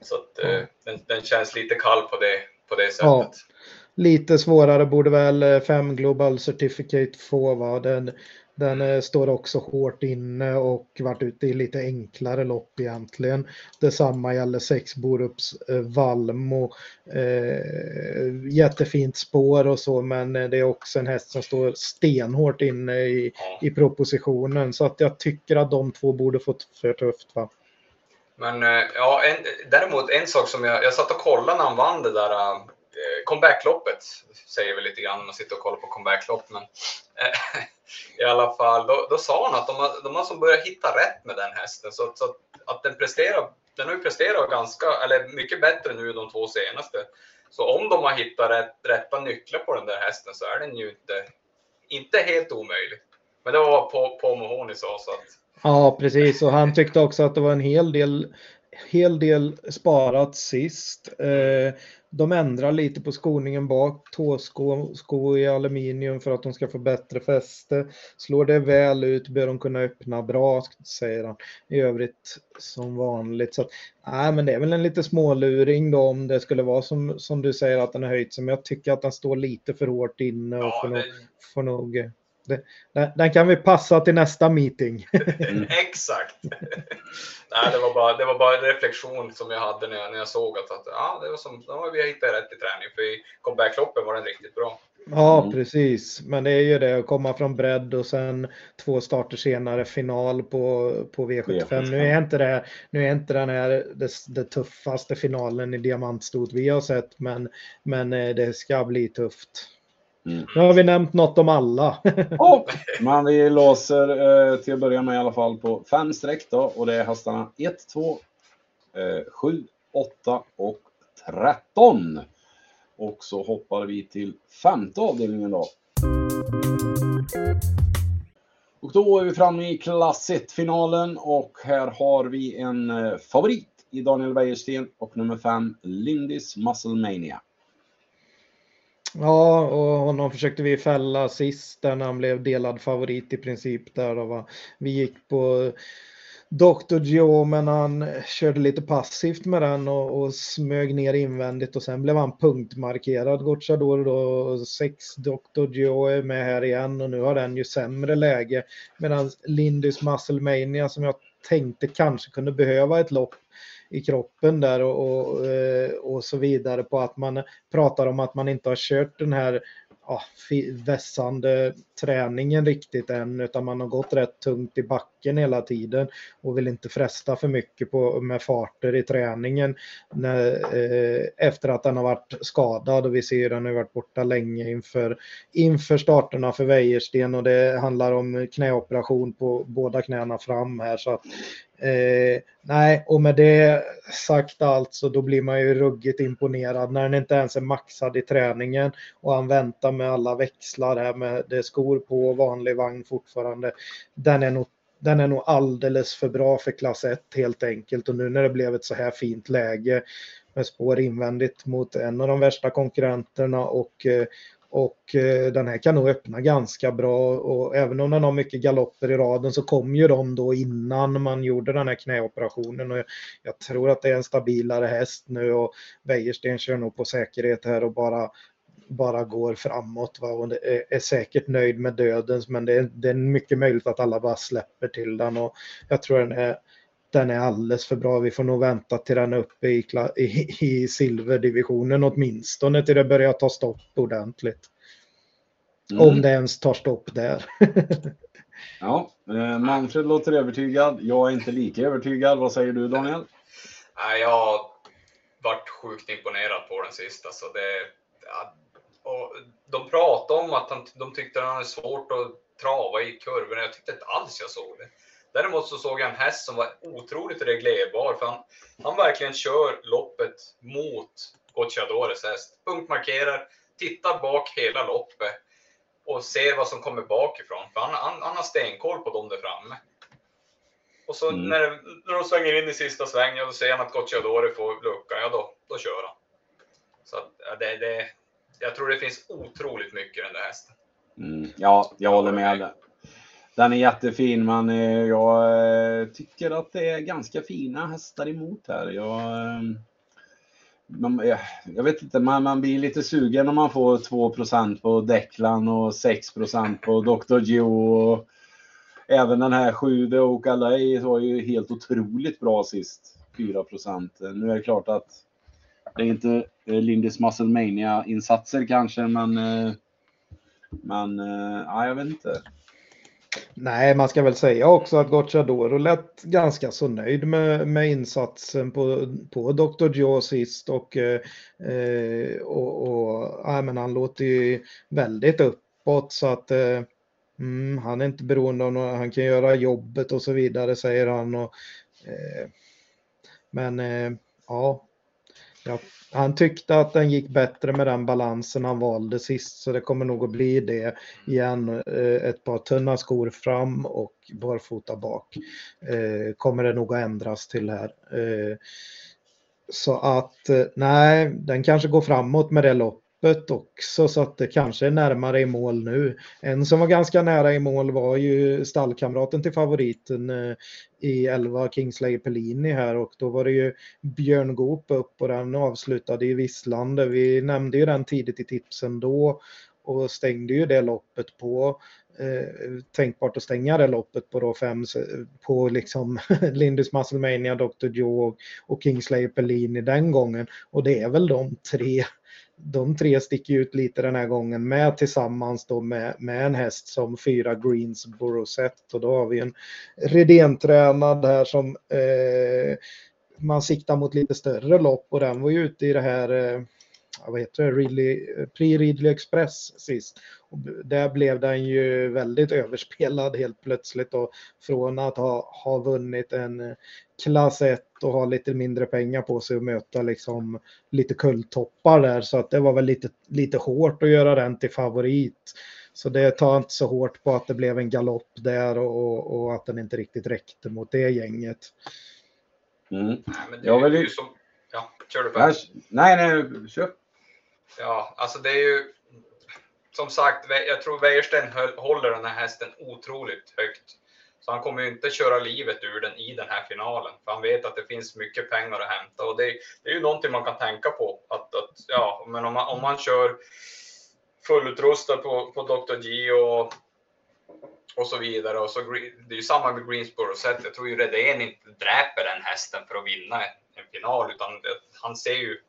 Så att eh, Ja. den, den känns lite kall på det, på det sättet. Ja. Lite svårare borde väl 5 Global Certificate få va? Den, den eh, står också hårt inne och varit ute i lite enklare lopp egentligen. Detsamma gäller 6 Borups eh, Valmo. Eh, jättefint spår och så men eh, det är också en häst som står stenhårt inne i, i propositionen så att jag tycker att de två borde få för tufft va. Men ja, en, däremot en sak som jag, jag satt och kollade när han vann det där Eh, comebackloppet, säger väl lite grann när man sitter och kollar på comebacklopp, men eh, i alla fall, då, då sa han att de har, de har som börjat hitta rätt med den hästen, så, så att, att den presterar, den har ju presterat ganska, eller mycket bättre nu de två senaste. Så om de har hittat rätt, rätta nycklar på den där hästen så är den ju inte, inte helt omöjlig. Men det var vad på, på Mahoney sa, så att Ja, precis. Och han tyckte också att det var en hel del, hel del sparat sist. Eh, de ändrar lite på skoningen bak, tåsko sko i aluminium för att de ska få bättre fäste. Slår det väl ut bör de kunna öppna bra, säger han. I övrigt som vanligt. Så att, nej, men det är väl en lite småluring då om det skulle vara som, som du säger att den har höjt sig. Men jag tycker att den står lite för hårt inne och ja, får, nog, får nog den, den kan vi passa till nästa meeting. Exakt! Nej, det var, bara, det var bara en reflektion som jag hade när jag, när jag såg att, att ja, det var som, ja, vi har hittat rätt i träning. För i comebackloppen var den riktigt bra. Ja, Mm. precis. Men det är ju det att komma från bredd och sen två starter senare final på, på V75. V75. Nu är inte det, nu är inte den här det, det tuffaste finalen i diamantstot vi har sett, men, men eh, det ska bli tufft. Mm. Nu har vi nämnt något om alla. ja, men vi låser eh, till att börja med i alla fall på fem streck då och det är hästarna 1, 2, 7, 8 och 13. Och så hoppar vi till femte avdelningen då. Och då är vi framme i klass 1-finalen och här har vi en eh, favorit i Daniel Wäjersten och nummer 5 Lindis Musclemania. Ja, och honom försökte vi fälla sist där när han blev delad favorit i princip. Där då, va? Vi gick på Dr. Joe, men han körde lite passivt med den och, och smög ner invändigt och sen blev han punktmarkerad. Gocciador då, 6 Dr. Joe är med här igen och nu har den ju sämre läge. Medan Lindys Musclemania som jag tänkte kanske kunde behöva ett lopp i kroppen där och, och, eh, och, så vidare på att man pratar om att man inte har kört den här ja, vässande träningen riktigt än utan man har gått rätt tungt i backen hela tiden och vill inte fresta för mycket på, med farter i träningen när, eh, efter att den har varit skadad och vi ser att den har varit borta länge inför, inför starterna för Wäjersten och det handlar om knäoperation på båda knäna fram här så att Eh, nej, och med det sagt alltså, då blir man ju ruggigt imponerad när den inte ens är maxad i träningen och han väntar med alla växlar här med det skor på vanlig vagn fortfarande. Den är nog den är nog alldeles för bra för klass 1 helt enkelt. Och nu när det blev ett så här fint läge med spår invändigt mot en av de värsta konkurrenterna och eh, och eh, den här kan nog öppna ganska bra. Och även om den har mycket galopper i raden så kom ju de då innan man gjorde den här knäoperationen. Och jag tror att det är en stabilare häst nu och Wäjersten kör nog på säkerhet här och bara bara går framåt va? och är, är säkert nöjd med dödens men det är, det är mycket möjligt att alla bara släpper till den och jag tror den är den är alldeles för bra. Vi får nog vänta till den är uppe i, i, i silverdivisionen åtminstone till det börjar ta stopp ordentligt. Mm. Om det ens tar stopp där. ja, eh, Manfred låter övertygad. Jag är inte lika övertygad. Vad säger du Daniel? Nej, jag har varit sjukt imponerad på den sista. Så det, ja, och de pratade om att de tyckte att han hade svårt att trava i kurvorna. Jag tyckte inte alls jag såg det. Däremot så såg jag en häst som var otroligt reglerbar, för han, han verkligen kör loppet mot Gocciadores häst. Punktmarkerar, tittar bak hela loppet och ser vad som kommer bakifrån. För han, han, han har stenkoll på dem där framme. Och så mm. när, när de svänger in i sista svängen och ser han att Gocciadore får lucka, ja då, då kör han. Så att, det, det, jag tror det finns otroligt mycket i den där hästen. Mm. Ja, jag håller med. Den är jättefin, men eh, jag eh, tycker att det är ganska fina hästar emot här. Jag, eh, man, jag vet inte, man, man blir lite sugen om man får 2% på Declan och 6% på Dr. Joe. Även den här 7 och Alay var ju helt otroligt bra sist. 4% Nu är det klart att det är inte eh, Lindys Musclemania insatser kanske, men eh, men eh, ja, jag vet inte. Nej, man ska väl säga också att Gocciadoro lät ganska så nöjd med, med insatsen på, på Dr. Joe sist och, eh, och, och ja, men han låter ju väldigt uppåt så att eh, mm, han är inte beroende av något, han kan göra jobbet och så vidare säger han. Och, eh, men eh, ja, han tyckte att den gick bättre med den balansen han valde sist så det kommer nog att bli det igen. Eh, ett par tunna skor fram och barfota bak eh, kommer det nog att ändras till här. Eh, så att nej, den kanske går framåt med det loppet öppet också så att det kanske är närmare i mål nu. En som var ganska nära i mål var ju stallkamraten till favoriten eh, i 11 Kingsley Pellini här och då var det ju Björn Goop upp och den avslutade i Visslande. Vi nämnde ju den tidigt i tipsen då och stängde ju det loppet på eh, tänkbart att stänga det loppet på då fem på liksom Lindus Musclemania, Dr. Joe och, och Kingsley Pellini den gången och det är väl de tre de tre sticker ut lite den här gången med tillsammans då med, med en häst som fyra Greensboro set och då har vi en Redén-tränad här som eh, man siktar mot lite större lopp och den var ju ute i det här eh, vad heter det, Ridley, Prix Ridley Express sist. Och där blev den ju väldigt överspelad helt plötsligt och från att ha, ha vunnit en klass 1 och ha lite mindre pengar på sig och möta liksom lite kulltoppar där så att det var väl lite, lite hårt att göra den till favorit. Så det tar inte så hårt på att det blev en galopp där och, och att den inte riktigt räckte mot det gänget. Mm. Nej, men det, jag vill... ju som... Ja, kör du på. Nej, nej, kör. Ja, alltså det är ju som sagt, jag tror Wäjersten håller den här hästen otroligt högt. Så han kommer ju inte köra livet ur den i den här finalen, för han vet att det finns mycket pengar att hämta. Och det, det är ju någonting man kan tänka på. Att, att ja, men om man, om man kör fullutrustad på, på Dr. G och, och så vidare. Och så, det är ju samma med Greensboro sätt. Jag tror ju Redén inte dräper den hästen för att vinna en final, utan han ser ju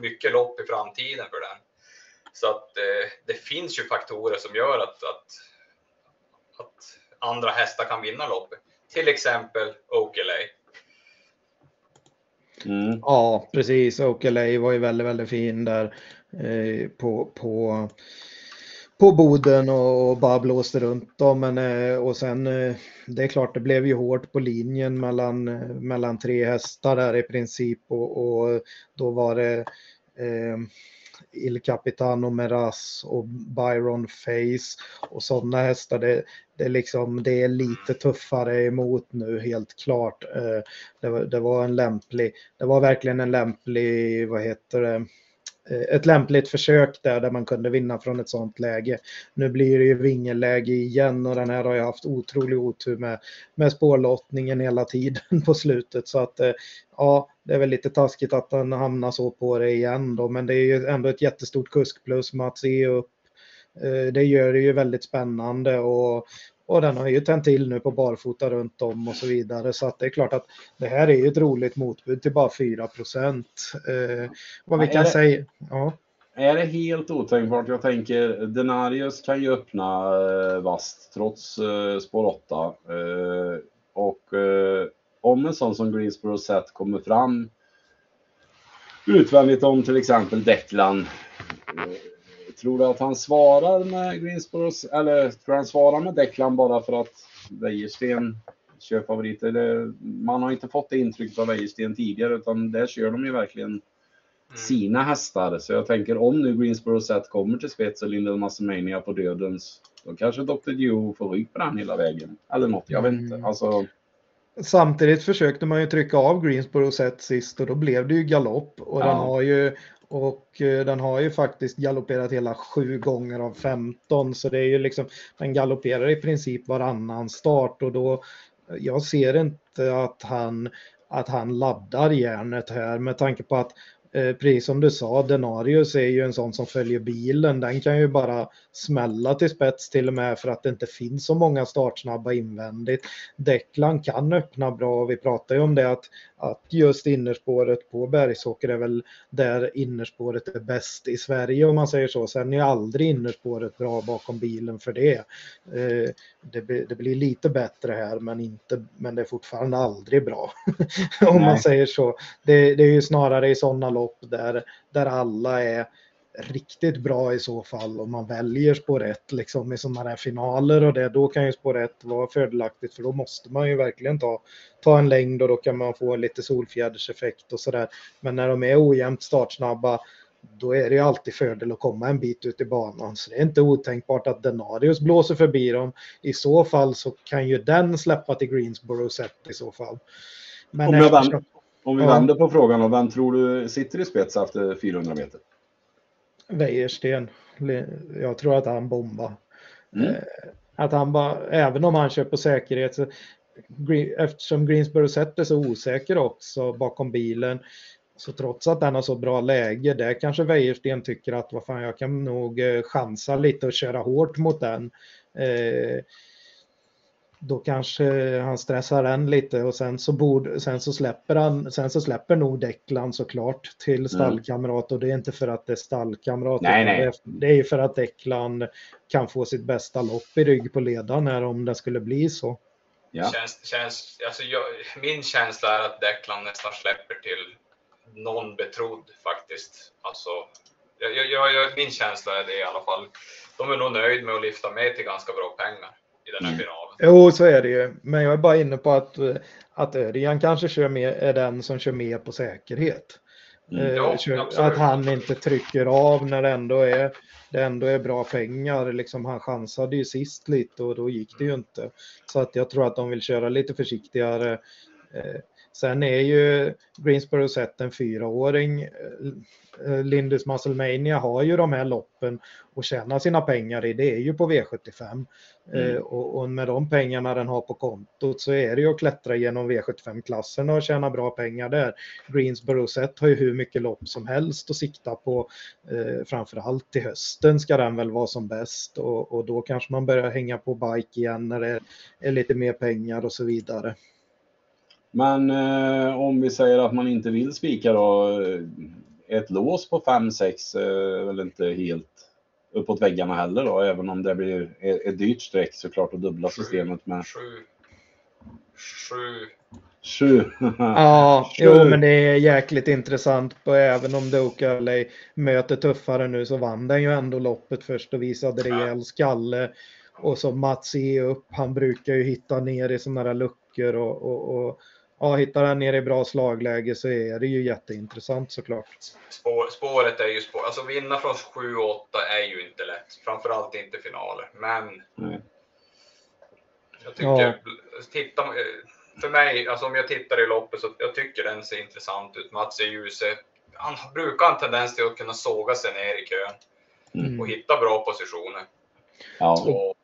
mycket lopp i framtiden för den. Så att eh, det finns ju faktorer som gör att, att, att andra hästar kan vinna loppet. Till exempel Oakley. Mm. Ja, precis. Oakley var ju väldigt, väldigt fin där eh, på, på, på Boden och, bara blåste runt dem. Men, eh, och sen, eh, det är klart, det blev ju hårt på linjen mellan, eh, mellan tre hästar där i princip och, och då var det eh, Il Capitano Meras och Byron Face och sådana hästar. Det, det, liksom, det är lite tuffare emot nu helt klart. Eh, det var, det var en lämplig, det var verkligen en lämplig, vad heter det, Eh, ett lämpligt försök där, där man kunde vinna från ett sånt läge. Nu blir det ju vingelläge igen och den här har jag haft otrolig otur med, med spårlottningen hela tiden på slutet. Så att eh, ja, det är väl lite taskigt att den hamnar så på det igen då, men det är ju ändå ett jättestort kuskplus med att se upp. Eh, det gör det ju väldigt spännande och och den har ju tänt till nu på barfota runt om och så vidare. Så att det är klart att det här är ju ett roligt motbud till bara 4 procent. Eh, vad vi kan det, säga. Ja. Är det helt otänkbart? Jag tänker Denarius kan ju öppna eh, vast trots eh, spår 8. Eh, och eh, om en sån som Greensboro Set kommer fram utvändigt om till exempel Declan eh, Tror du att han svarar med Greensboros, eller tror du han svarar med Declan bara för att Wäjersten kör favorit? Eller, man har inte fått det intrycket av Wäjersten tidigare utan där kör de ju verkligen mm. sina hästar. Så jag tänker om nu Greensboro Set kommer till spets och Lindel Massimania på dödens, då kanske Dr. Dio får rygg på den hela vägen. Eller något, jag vet inte. Mm. Alltså, Samtidigt försökte man ju trycka av Greensboro set sist och då blev det ju galopp. Och ja. den har ju och eh, den har ju faktiskt galopperat hela sju gånger av 15 så det är ju liksom, den galopperar i princip varannan start och då, eh, jag ser inte att han, att han laddar järnet här med tanke på att Eh, precis som du sa, Denarius är ju en sån som följer bilen. Den kan ju bara smälla till spets till och med för att det inte finns så många startsnabba invändigt. Declan kan öppna bra. Vi pratar ju om det att, att just innerspåret på Bergsåker är väl där innerspåret är bäst i Sverige om man säger så. Sen är aldrig innerspåret bra bakom bilen för det. Eh, det, det, blir lite bättre här men, inte, men det är fortfarande aldrig bra. om man säger så. Det, det är ju snarare i sådana lopp där, där alla är riktigt bra i så fall om man väljer spår 1 liksom i sådana här finaler och det, då kan ju spår 1 vara fördelaktigt för då måste man ju verkligen ta, ta en längd och då kan man få lite solfjäderseffekt och sådär. Men när de är ojämnt startsnabba då är det ju alltid fördel att komma en bit ut i banan. Så det är inte otänkbart att Denarius blåser förbi dem. I så fall så kan ju den släppa till Greensboro set i så fall. Men om, eftersom... Om vi vänder på frågan, och vem tror du sitter i spets efter 400 meter? Wäjersten. Jag tror att han bombar. Mm. Eh, att han bara, även om han kör på säkerhet, så, eftersom Greensboro sätter så osäker också bakom bilen, så trots att den har så bra läge, där kanske Wäjersten tycker att vad fan, jag kan nog eh, chansa lite och köra hårt mot den. Eh, då kanske han stressar den lite och sen så, borde, sen så släpper han, sen så släpper nog Declan såklart till mm. stallkamrat och det är inte för att det är stallkamrat. Nej, nej. Det är ju för att Declan kan få sitt bästa lopp i rygg på ledaren här om det skulle bli så. Ja. Känns, känns, alltså jag, min känsla är att Declan nästan släpper till någon betrodd faktiskt. Alltså Jag, jag, jag, min känsla är det i alla fall. De är nog nöjd med att lyfta med till ganska bra pengar i den här Mm. finalen. Jo, så är det ju. Men jag är bara inne på att, eh, att Örjan kanske kör med, är den som kör med på säkerhet. Mm. Eh, Ja, kör- att han inte trycker av när det ändå är, det ändå är bra pengar. Liksom, han chansade ju sist lite och då gick det ju inte. Så att jag tror att de vill köra lite försiktigare. Sen är ju Greensboro sett en fyraåring. Eh, eh, Lindus Musclemania har ju de här loppen och tjänar sina pengar i. Det är ju på V75. Mm. Eh, och, och med de pengarna den har på kontot så är det ju att klättra genom V75-klasserna och tjäna bra pengar där. Greensboro Set har ju hur mycket lopp som helst att sikta på. Eh, framförallt till hösten ska den väl vara som bäst och, och då kanske man börjar hänga på bike igen när det är lite mer pengar och så vidare. Men eh, om vi säger att man inte vill spika då. eh, Ett lås på 5-6 är väl inte helt uppåt väggarna heller då. Även om det blir ett dyrt streck såklart att dubbla systemet med Sju, sju, 7. Ja, Sju. jo, men det är jäkligt intressant. Och även om Doka LA möter tuffare nu så vann den ju ändå loppet först och visade rejäl skalle. Och så Mats E upp, han brukar ju hitta ner i sådana där luckor och, och, och ja, hittar han ner i bra slagläge så är det ju jätteintressant såklart. spår, spåret är ju spår. Alltså vinna från 7 och 8 är ju inte lätt. Framförallt inte finaler. Men Nej. jag tycker, Ja. titta, för mig, alltså om jag tittar i loppet så jag tycker den ser intressant ut. Mats är ljuse. Han brukar ha en tendens till att kunna såga sig ner i kön Mm. och hitta bra positioner. Ja. Och,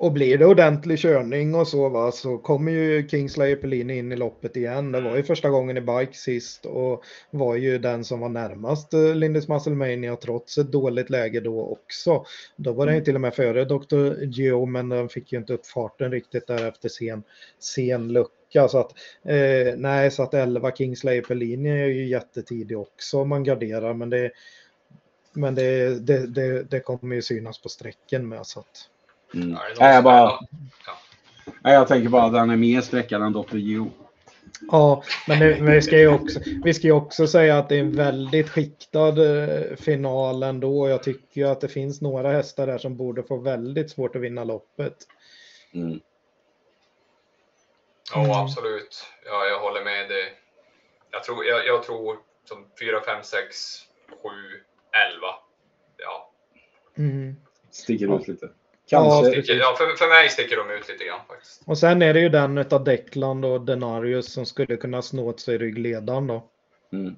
Och blir det ordentlig körning och så va, så kommer ju Kingslayer Pellini in i loppet igen. Det var ju första gången i bike sist och var ju den som var närmast eh, Lindus Musclemania trots ett dåligt läge då också. Då var den ju till och med före Dr. Geo men den fick ju inte upp farten riktigt där efter sen, sen lucka. Så att, eh, nej, så att 11 Kingslayer Pellini är ju jättetidig också om man garderar men det men det, det, det, det kommer ju synas på sträcken med så att Mm. Ja, jag, bara, ja. nej, jag tänker bara att den är mer sträckad än Dr. Geo. Ja, men, det, men vi, ska ju också, vi ska ju också säga att det är en väldigt skiktad eh, final ändå. Jag tycker ju att det finns några hästar där som borde få väldigt svårt att vinna loppet. Mm. Ja, Mm. absolut. Ja, jag håller med dig. Jag tror, jag, jag tror som 4, 5, 6, 7, 11. Ja, Mm. Sticker ut lite. Ja, Kanske. sticker, ja för, för mig sticker de ut lite grann faktiskt. Och sen är det ju den utav Declan och Denarius som skulle kunna snå åt sig ryggledaren då. Mm.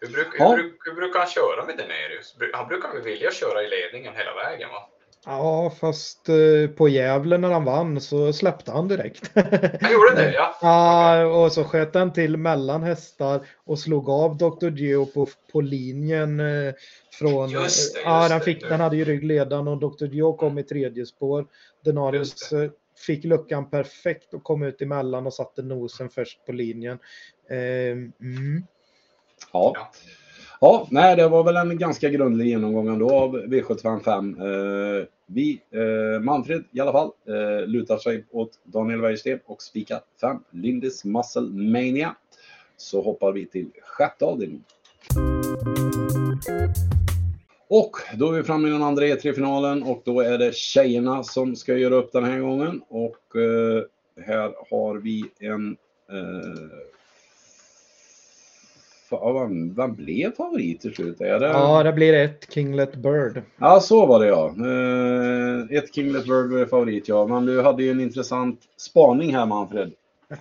Hur, bruk, hur, hur brukar han köra med Denerius? Bru- Han brukar väl vilja köra i ledningen hela vägen va? Ja, fast eh, på Gävle när han vann så släppte han direkt. Han gjorde det ja? Ja, och så sköt han till mellan hästar och slog av Dr. Geo på, på linjen eh, från... Just det, ja, just den, det. fick, den hade ju ryggledaren och Dr. Geo kom i tredje spår. Denarius eh, fick luckan perfekt och kom ut emellan och satte nosen först på linjen. Eh, mm. Ja. Ja. nej, det var väl en ganska grundlig genomgång ändå av V755. Eh, vi, eh, Manfred i alla fall, eh, lutar sig åt Daniel Wäjersten och spikar 5 Lindis Muscle Mania. Så hoppar vi till sjätte avdelningen. Och då är vi framme i den andra E3-finalen och då är det tjejerna som ska göra upp den här gången. Och eh, här har vi en... Eh, fa- vem, blev favorit till slut? Är det... Ja, det blir ett Kinglet Bird. Ja, så var det ja. Eh, ett Kinglet Bird var favorit ja. Men du hade ju en intressant spaning här Manfred.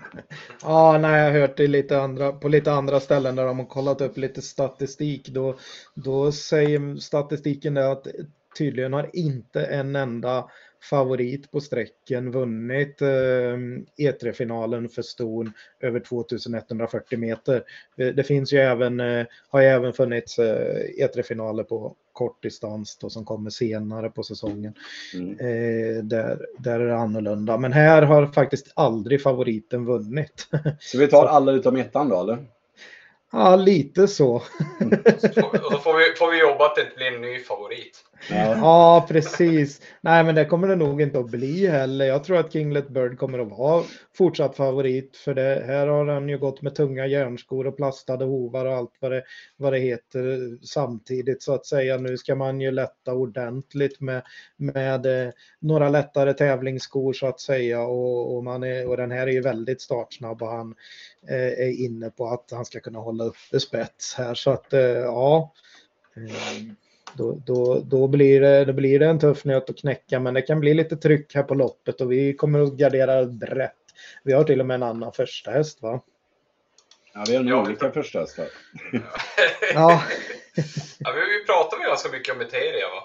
Ja, när jag har hört det lite andra, på lite andra ställen där de har kollat upp lite statistik, då, då säger statistiken det att tydligen har inte en enda favorit på sträcken vunnit eh, E3-finalen för ston över 2140 meter. Det, finns ju även, eh, har ju även funnits eh, E3-finaler på kort distans då, som kommer senare på säsongen. Mm. Eh, där, där är det annorlunda. Men här har faktiskt aldrig favoriten vunnit. Så vi tar alla utom ettan då eller? ja, lite så. Så får- Och så får vi, får vi jobba att det blir en ny favorit. Ja. ja. precis. Nej, men det kommer det nog inte att bli heller. Jag tror att Kinglet Bird kommer att vara fortsatt favorit för det. Här har han ju gått med tunga järnskor och plastade hovar och allt vad det, vad det heter samtidigt så att säga. Nu ska man ju lätta ordentligt med, med eh, några lättare tävlingsskor så att säga och, och, man är, och den här är ju väldigt startsnabb och han eh, är inne på att han ska kunna hålla uppe spets här så att eh, ja. Mm då, då, då, blir det, då blir det en tuff nöt att knäcka, men det kan bli lite tryck här på loppet och vi kommer att gardera brett. Vi har till och med en annan första häst va? Ja, vi har nog olika första hästar. ja. ja, vi pratade ganska mycket om Eteria va?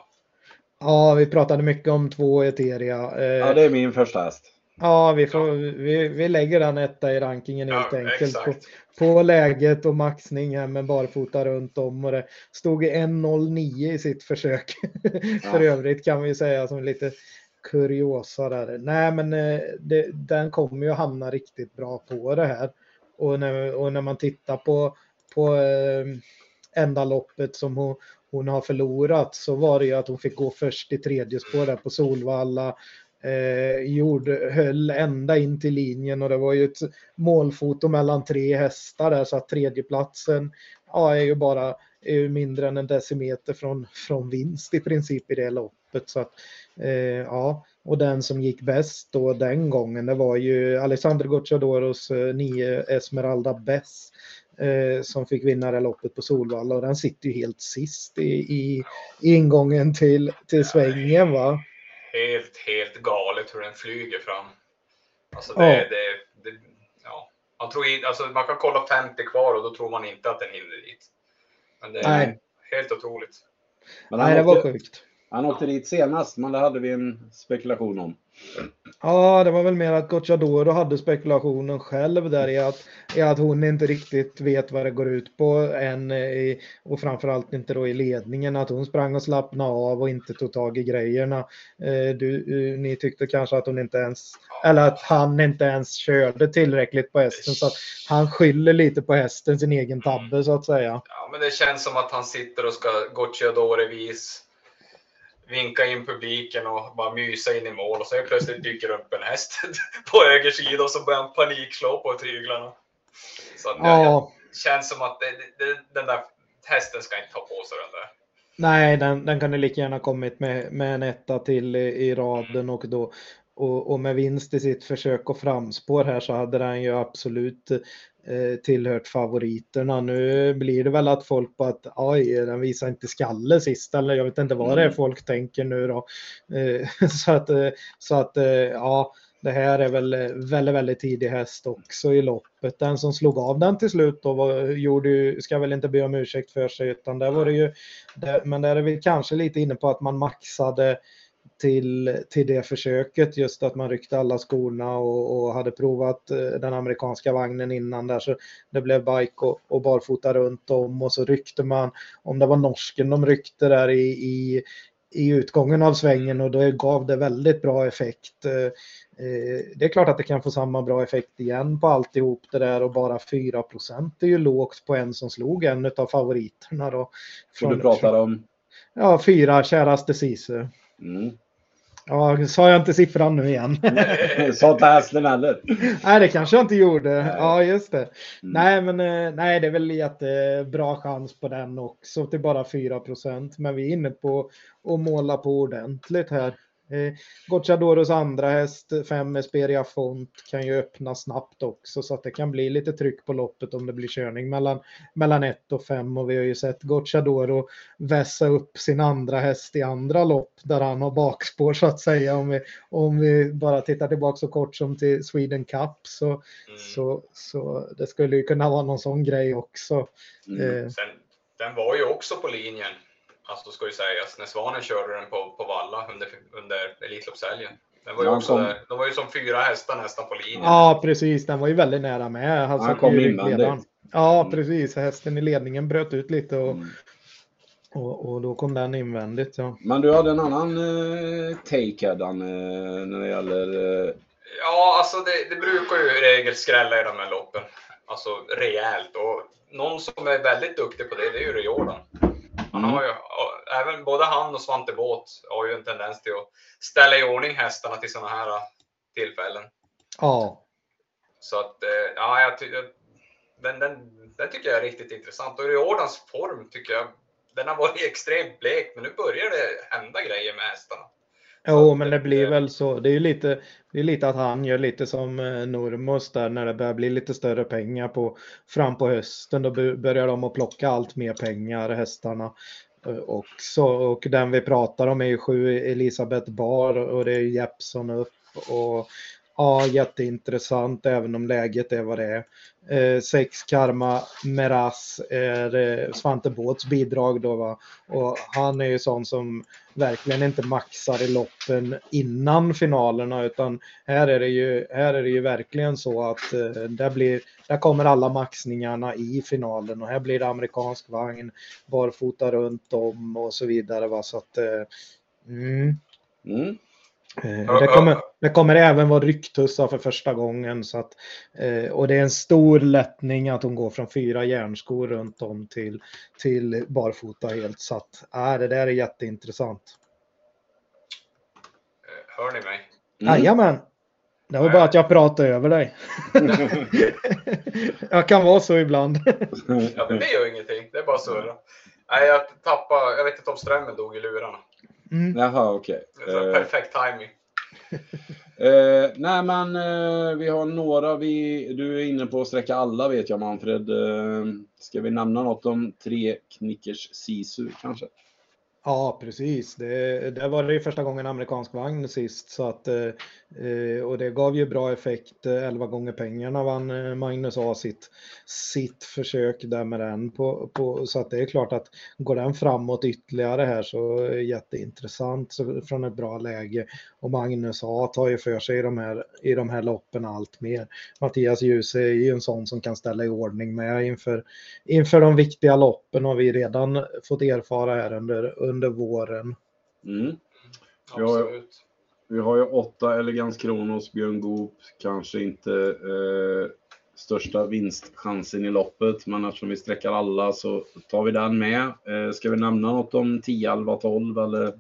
Ja, vi pratade mycket om två Eteria. Eh, ja, det är min första häst. Ja, vi, får, vi, vi lägger den etta i rankingen helt ja, enkelt. På, på, läget och maxning här med barfota runt om och det stod i 1.09 i sitt försök. Ja. För övrigt kan vi säga som lite kuriosa där. Nej, men eh, det, den kommer ju hamna riktigt bra på det här. Och när, och när man tittar på, på eh, enda loppet som hon, hon har förlorat så var det ju att hon fick gå först i tredje spår där på Solvalla eh, gjorde, höll ända in till linjen och det var ju ett målfoto mellan tre hästar där så att tredjeplatsen ja, är ju bara är ju mindre än en decimeter från, från vinst i princip i det loppet. Så att, eh, ja, och den som gick bäst då den gången det var ju Alexander Gocciadoros eh, nio Esmeralda Bess eh, som fick vinna det loppet på Solvalla och den sitter ju helt sist i, i, i ingången till, till svängen va helt, helt galet hur den flyger fram. Alltså det, ja. det, det ja. Man, tror in, alltså man kan kolla 50 kvar och då tror man inte att den hinner dit. Men det är Nej. helt otroligt. Men Nej, det var sjukt. Han åkte dit senast, men det hade vi en spekulation om. Ja, det var väl mer att Gocciadoro hade spekulationen själv där i att, i att hon inte riktigt vet vad det går ut på än eh, i, och framförallt inte då i ledningen att hon sprang och slappnade av och inte tog tag i grejerna. Eh, du, eh, ni tyckte kanske att hon inte ens, eller att han inte ens körde tillräckligt på hästen så att han skyller lite på hästen sin egen tabbe så att säga. Ja, men det känns som att han sitter och ska Gocciadoro vis vinka in publiken och bara mysa in i mål och så plötsligt dyker upp en häst på höger sida och så börjar han panikslå på tyglarna. Så att ja. det känns som att det, det, den där hästen ska inte ta på sig den där. Nej, den, den kan lika gärna kommit med, med en etta till i, i raden och då och, och, med vinst i sitt försök och framspår här så hade den ju absolut tillhört favoriterna. Nu blir det väl att folk på att oj, den visar inte skalle sist eller jag vet inte vad det är mm. folk tänker nu då. Eh, så att, eh, så att ja, det här är väl väldigt, väldigt tidig häst också i loppet. Den som slog av den till slut då var, gjorde, ska väl inte be om ursäkt för sig utan där var det ju, men där är vi kanske lite inne på att man maxade till, till det försöket, just att man ryckte alla skorna och, och hade provat eh, den amerikanska vagnen innan där så det blev bike och, och barfota runt om och så ryckte man, om det var norsken de ryckte där i, i, i utgången av svängen och då gav det väldigt bra effekt. Eh, eh, det är klart att det kan få samma bra effekt igen på alltihop det där och bara 4% är ju lågt på en som slog en av favoriterna. Då, från, du pratar om? Ja, fyra, käraste Sisu. Mm. Ja, sa jag inte siffran nu igen? Sa inte hästen heller. Nej, det kanske jag inte gjorde. Nej. Ja, just det. Mm. Nej, men eh, nej, det är väl jättebra chans på den också till bara 4% Men vi är inne på att måla på ordentligt här. Eh, Gocciadoros andra häst, 5 Esperia Font, kan ju öppna snabbt också så att det kan bli lite tryck på loppet om det blir körning mellan, mellan 1 och 5 och vi har ju sett Gocciadoro vässa upp sin andra häst i andra lopp där han har bakspår så att säga om vi, om vi bara tittar tillbaka så kort som till Sweden Cup så, mm. så, så det skulle ju kunna vara någon sån grej också. Mm. Eh. Sen, den var ju också på linjen alltså ska ju sägas, när Svanen körde den på, på Valla under, under Elitloppshelgen. Den var ju också kom... där, de var ju som fyra hästar nästan på linjen. Ja, precis. Den var ju väldigt nära med. Han, han kom invändigt. Ja, mm. precis. Hästen i ledningen bröt ut lite och, mm. och, och, då kom den invändigt. Ja. Men du hade en annan eh, take här, Dan, eh, när det gäller... Eh... Ja, alltså det, det, brukar ju i regel skrälla i de här loppen. Alltså rejält. Och någon som är väldigt duktig på det, det är ju Riordan. Han har ju, även både han och Svante Båt har ju en tendens till att ställa i ordning hästarna till sådana här tillfällen. Ja. Så att, eh, ja, jag tycker den, den, den tycker jag är riktigt intressant. Och Riordans form tycker jag, den har varit extremt blek, men nu börjar det hända grejer med hästarna. Jo, men det blir väl så. Det är ju lite, det är lite att han gör lite som eh, Normos där när det börjar bli lite större pengar på, fram på hösten. Då börjar de att plocka allt mer pengar, hästarna. Eh, också. Och den vi pratar om är ju sju Elisabeth Bar och det är Jeppson upp och Ja, jätteintressant även om läget är vad det är. Eh, sex Karma Meras är eh, Svante Båts bidrag då va. Och han är ju sån som verkligen inte maxar i loppen innan finalerna utan här är det ju, här är det ju verkligen så att eh, där, blir, där kommer alla maxningarna i finalen och här blir det amerikansk vagn, barfota runt om och så vidare va. Så att, eh, mm. Mm. Eh, det kommer, det kommer även vara rycktussar för första gången. Så att, eh, och det är en stor lättning att hon går från fyra järnskor runt om till, till barfota helt. Så att, äh, det där är jätteintressant. Eh, hör ni mig? Mm. Jajamän. Det var bara att jag pratade över dig. jag kan vara så ibland. ja, men det gör ingenting. Det är bara surra. Nej, jag tappade, jag vet inte om strömmen dog i lurarna. Mm. Jaha, okej. Okay. Uh, perfekt timing. uh, nej, men uh, vi har några. Vi, du är inne på att sträcka alla vet jag Manfred. Uh, ska vi nämna något om tre knickers sisu kanske? Ja, precis. Det, det var det första gången amerikansk vagn sist. Så att, eh, och det gav ju bra effekt. 11 gånger pengarna vann eh, Magnus A sitt, sitt försök där med den. På, på, så att det är klart att går den framåt ytterligare här så är det jätteintressant så, från ett bra läge. Och Magnus A tar ju för sig i de här, i de här loppen allt mer. Mattias Djuse är ju en sån som kan ställa i ordning med inför, inför de viktiga loppen har vi redan fått erfara här under under våren. Mm. Har, vi har ju åtta Elegans Kronos, Björn Goop, kanske inte eh, största vinstchansen i loppet, men eftersom vi sträcker alla så tar vi den med. Eh, ska vi nämna något om 10, 11, 12 eller?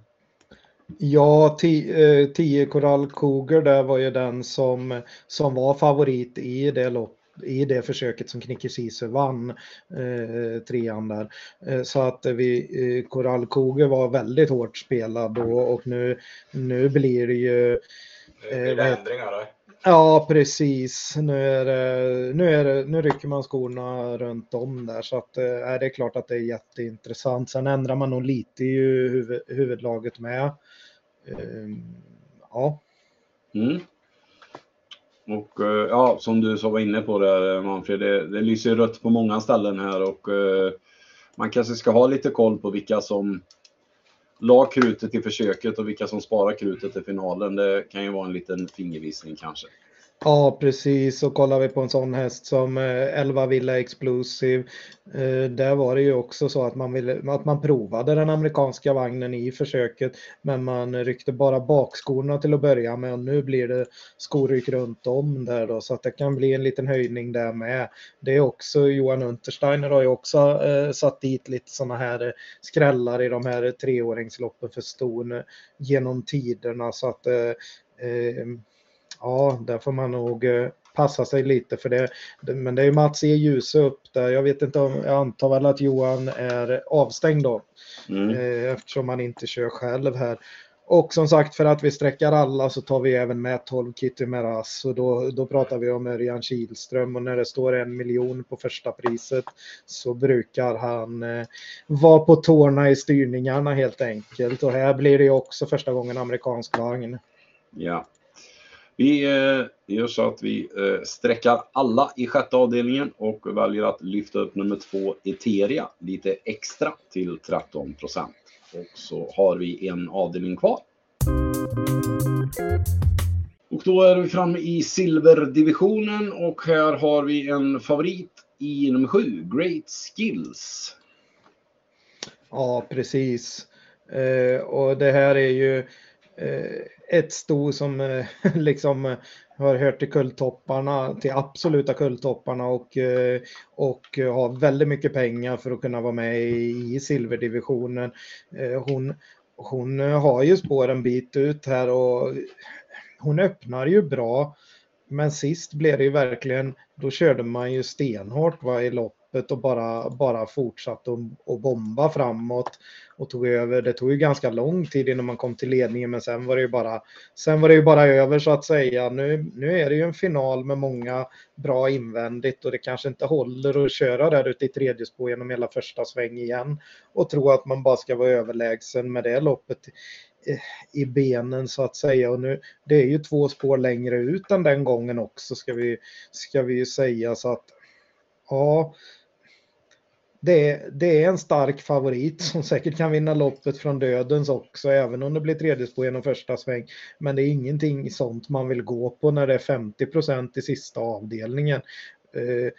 Ja, 10 eh, Coral Cougar där var ju den som, som var favorit i det loppet i det försöket som Knicker Sisu vann, eh, trean där. Eh, så att vi, eh, Korallkoge var väldigt hårt spelad då och nu, nu blir det ju... Eh, det blir ändringar där. Ja, precis. Nu, är det, nu, är det, nu rycker man skorna runt om där så att eh, är det är klart att det är jätteintressant. Sen ändrar man nog lite i huvud, huvudlaget med. Eh, ja. Mm. Och eh, ja, som du så var inne på där eh, Manfred, det, det lyser rött på många ställen här och eh, man kanske ska ha lite koll på vilka som la krutet i försöket och vilka som sparar krutet till finalen. Det kan ju vara en liten fingervisning kanske. Ja, precis. Och kollar vi på en sån häst som eh, 11 Villa Explosive. Eh, där var det ju också så att man, ville, att man provade den amerikanska vagnen i försöket. Men man ryckte bara bakskorna till att börja med. Och nu blir det skoryck runt om där då. Så att det kan bli en liten höjning där med. Det är också Johan Untersteiner har ju också eh, satt dit lite sådana här skrällar i de här treåringsloppen för ston eh, genom tiderna. Så att eh, ja, där får man nog eh, passa sig lite för det. Men det är Mats E. Ljuse upp där. Jag vet inte om, jag antar väl att Johan är avstängd då. Mm. Eh, eftersom han inte kör själv här. Och som sagt för att vi sträcker alla så tar vi även med 12 Kitty Meras och då, då pratar vi om Örjan Kihlström och när det står en miljon på första priset så brukar han eh, vara på tårna i styrningarna helt enkelt och här blir det också första gången amerikansk vagn. Ja, vi eh, gör så att vi eh, sträckar alla i sjätte avdelningen och väljer att lyfta upp nummer två Eteria lite extra till 13 procent. Och så har vi en avdelning kvar. Och då är vi framme i silverdivisionen och här har vi en favorit i nummer sju, Great Skills. Ja, precis. Eh, och det här är ju eh, ett sto som eh, liksom eh, har hört till kulltopparna, till absoluta kulltopparna och, eh, och har väldigt mycket pengar för att kunna vara med i, silverdivisionen. Hon, hon har ju spår en bit ut här och hon öppnar ju bra. Men sist blev det ju verkligen, då körde man ju stenhårt va, i öppet och bara, bara fortsatte att bomba framåt och tog över. Det tog ju ganska lång tid innan man kom till ledningen men sen var det ju bara, sen var det ju bara över så att säga. Nu, nu är det ju en final med många bra invändigt och det kanske inte håller att köra där ute i tredje spår genom hela första sväng igen och tro att man bara ska vara överlägsen med det loppet eh, i benen så att säga. Och nu, det är ju två spår längre ut än den gången också ska vi, ska vi ju säga. Så att ja, det, det är en stark favorit som säkert kan vinna loppet från dödens också, även om det blir tredje spår genom första sväng. Men det är ingenting sånt man vill gå på när det är 50 procent i sista avdelningen. Eh,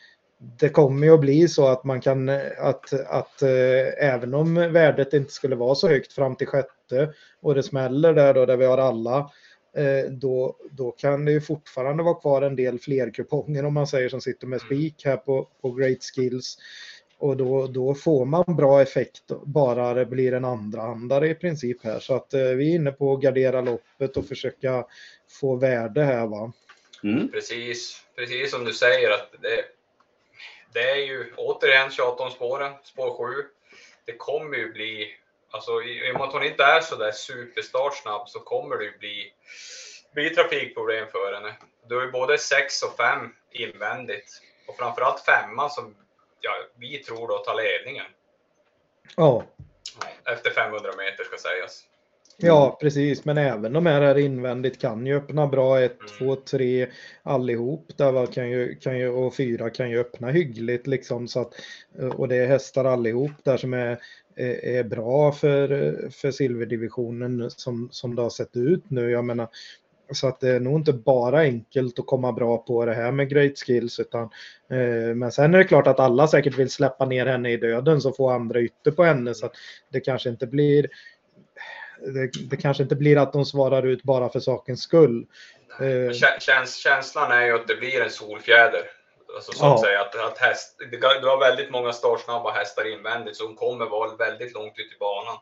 det kommer ju att bli så att man kan, att, att eh, även om värdet inte skulle vara så högt fram till sjätte och det smäller där då, där vi har alla, eh, då, då kan det ju fortfarande vara kvar en del fler kuponger om man säger som sitter med spik här på, på Great Skills. Och då, då får man bra effekt bara det blir en andrahandare i princip här. Så att eh, vi är inne på att gardera loppet och försöka få värde här va. Mm. Precis, precis som du säger att det, det är ju återigen 28 spåren, spår 7. Det kommer ju bli, alltså i och med att hon inte är så där superstartsnabb så kommer det ju bli, bli trafikproblem för henne. Du har ju både 6 och 5 invändigt och framförallt femman som ja, vi tror då tar ledningen. Ja. Efter 500 meter ska sägas. Ja, precis. Men även de här, invändigt kan ju öppna bra. 1, 2, 3 allihop. Där kan ju, kan ju, och fyra kan ju öppna hyggligt. Liksom, så att, och det är hästar allihop där som är, är, är bra för, för silverdivisionen som, som det har sett ut nu. Jag menar, så att det är nog inte bara enkelt att komma bra på det här med great skills. Utan, eh, men sen är det klart att alla säkert vill släppa ner henne i döden så får andra ytter på henne. Så att det kanske inte blir det, det, kanske inte blir att de svarar ut bara för sakens skull. Eh, käns, känslan är ju att det blir en solfjäder. Alltså så att säga att, att häst, du har väldigt många startsnabba hästar invändigt så de kommer vara väldigt långt ut i banan.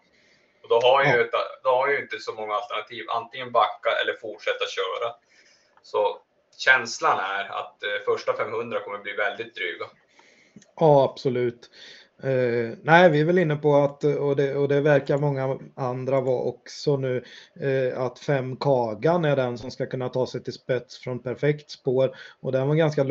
Då har ju, ja. då har ju inte så många alternativ, antingen backa eller fortsätta köra. Så känslan är att eh, första 500 kommer bli väldigt dryga. Ja, absolut. Uh, nej, vi är väl inne på att, eh, och det, och det verkar många andra vara också nu, uh, att fem Kagan är den som ska kunna ta sig till spets från perfekt spår. Och den var ganska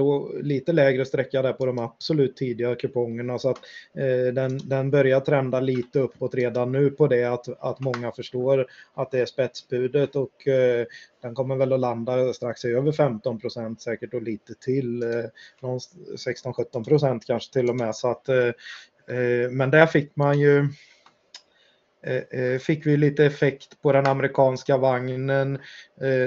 lite lägre sträcka där på de absolut tidiga kupongerna. Så att uh, den, den börjar trenda lite uppåt redan nu på det att, att många förstår att det är spetsbudet och den kommer väl att landa strax över 15 procent säkert och lite till. Eh, 16-17 procent kanske till och med. Så att Eh, eh men där fick man ju eh, fick vi lite effekt på den amerikanska vagnen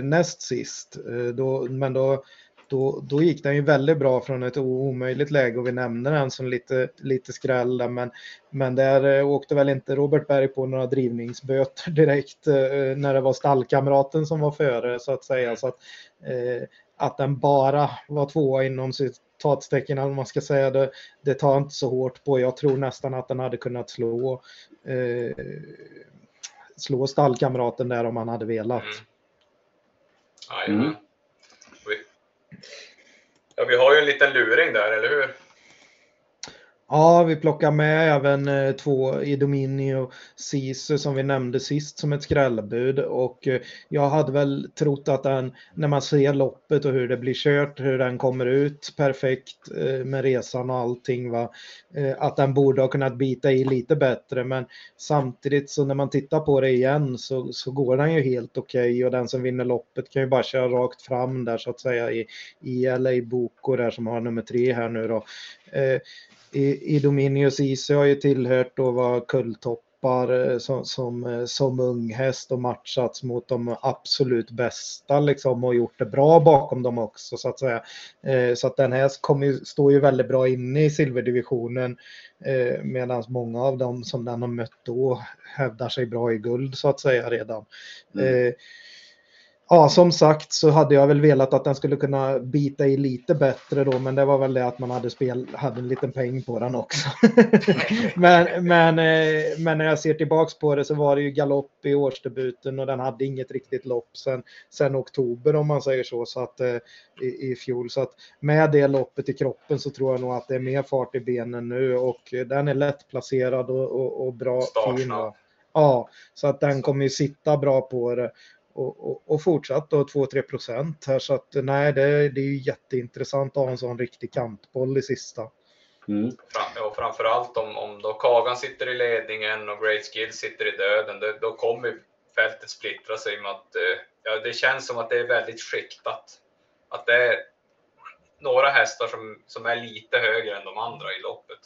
näst sist. Då, men då, då, då gick den ju väldigt bra från ett omöjligt läge och vi nämner den som lite, lite skräll men, men där åkte väl inte Robert Berg på några drivningsböter direkt när det var stallkamraten som var före så att säga. Så att, att den bara var tvåa inom sitt citatstecken om man ska säga det. Det tar inte så hårt på. Jag tror nästan att den hade kunnat slå eh, slå stallkamraten där om han hade velat. Mm. Ja, vi har ju en liten luring där, eller hur? Ja, vi plockar med även eh, två Idomini och Sisu som vi nämnde sist som ett skrällbud och eh, jag hade väl trott att den, när man ser loppet och hur det blir kört, hur den kommer ut perfekt eh, med resan och allting, va? Eh, att den borde ha kunnat bita i lite bättre men samtidigt så när man tittar på det igen så, så går den ju helt okej okay, och den som vinner loppet kan ju bara köra rakt fram där så att säga i, i LA Boko där som har nummer tre här nu då. Eh, Idominius Ise har ju tillhört och var kulltoppar eh, som, som, eh, som unghäst och matchats mot de absolut bästa liksom och gjort det bra bakom dem också så att säga. Eh, så att den här kommer, står ju väldigt bra inne i silverdivisionen medan många av dem som den har mött då hävdar sig bra i guld så att säga redan. Mm. Ja, som sagt så hade jag väl velat att den skulle kunna bita i lite bättre då, men det var väl det att man hade, spel, hade en liten peng på den också. men, men, eh, men när jag ser tillbaks på det så var det ju galopp i årsdebuten och den hade inget riktigt lopp sen, sen oktober om man säger så, så att, eh, i, i fjol. Så att med det loppet i kroppen så tror jag nog att det är mer fart i benen nu och den är lättplacerad och, och, och bra. Ja, så att den kommer ju sitta bra på det och, och, och fortsatt då 2-3 procent här så att nej det, det är ju jätteintressant att ha en sån riktig kantboll i sista. Mm. Och framförallt om, om då Kagan sitter i ledningen och Great Skill sitter i döden, då, då kommer fältet splittra sig med att eh, ja, det känns som att det är väldigt skiktat. Att det är några hästar som, som är lite högre än de andra i loppet.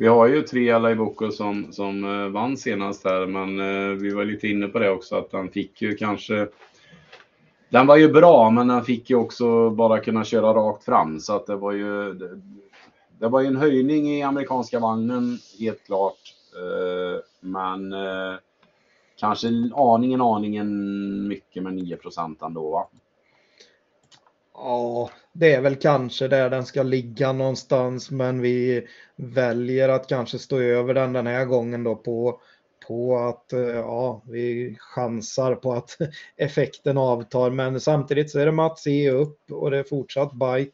Vi har ju tre alla som, som eh, vann senast här, men eh, vi var lite inne på det också att han fick ju kanske den var ju bra, men den fick ju också bara kunna köra rakt fram så att det var ju. Det, det var ju en höjning i amerikanska vagnen helt klart, eh, men eh, kanske aningen, aningen mycket med 9 procent ändå. Va? Ja, det är väl kanske där den ska ligga någonstans, men vi väljer att kanske stå över den den här gången då på, på att eh, ja, vi chansar på att effekten avtar. Men samtidigt så är det Mats E upp och det är fortsatt bike.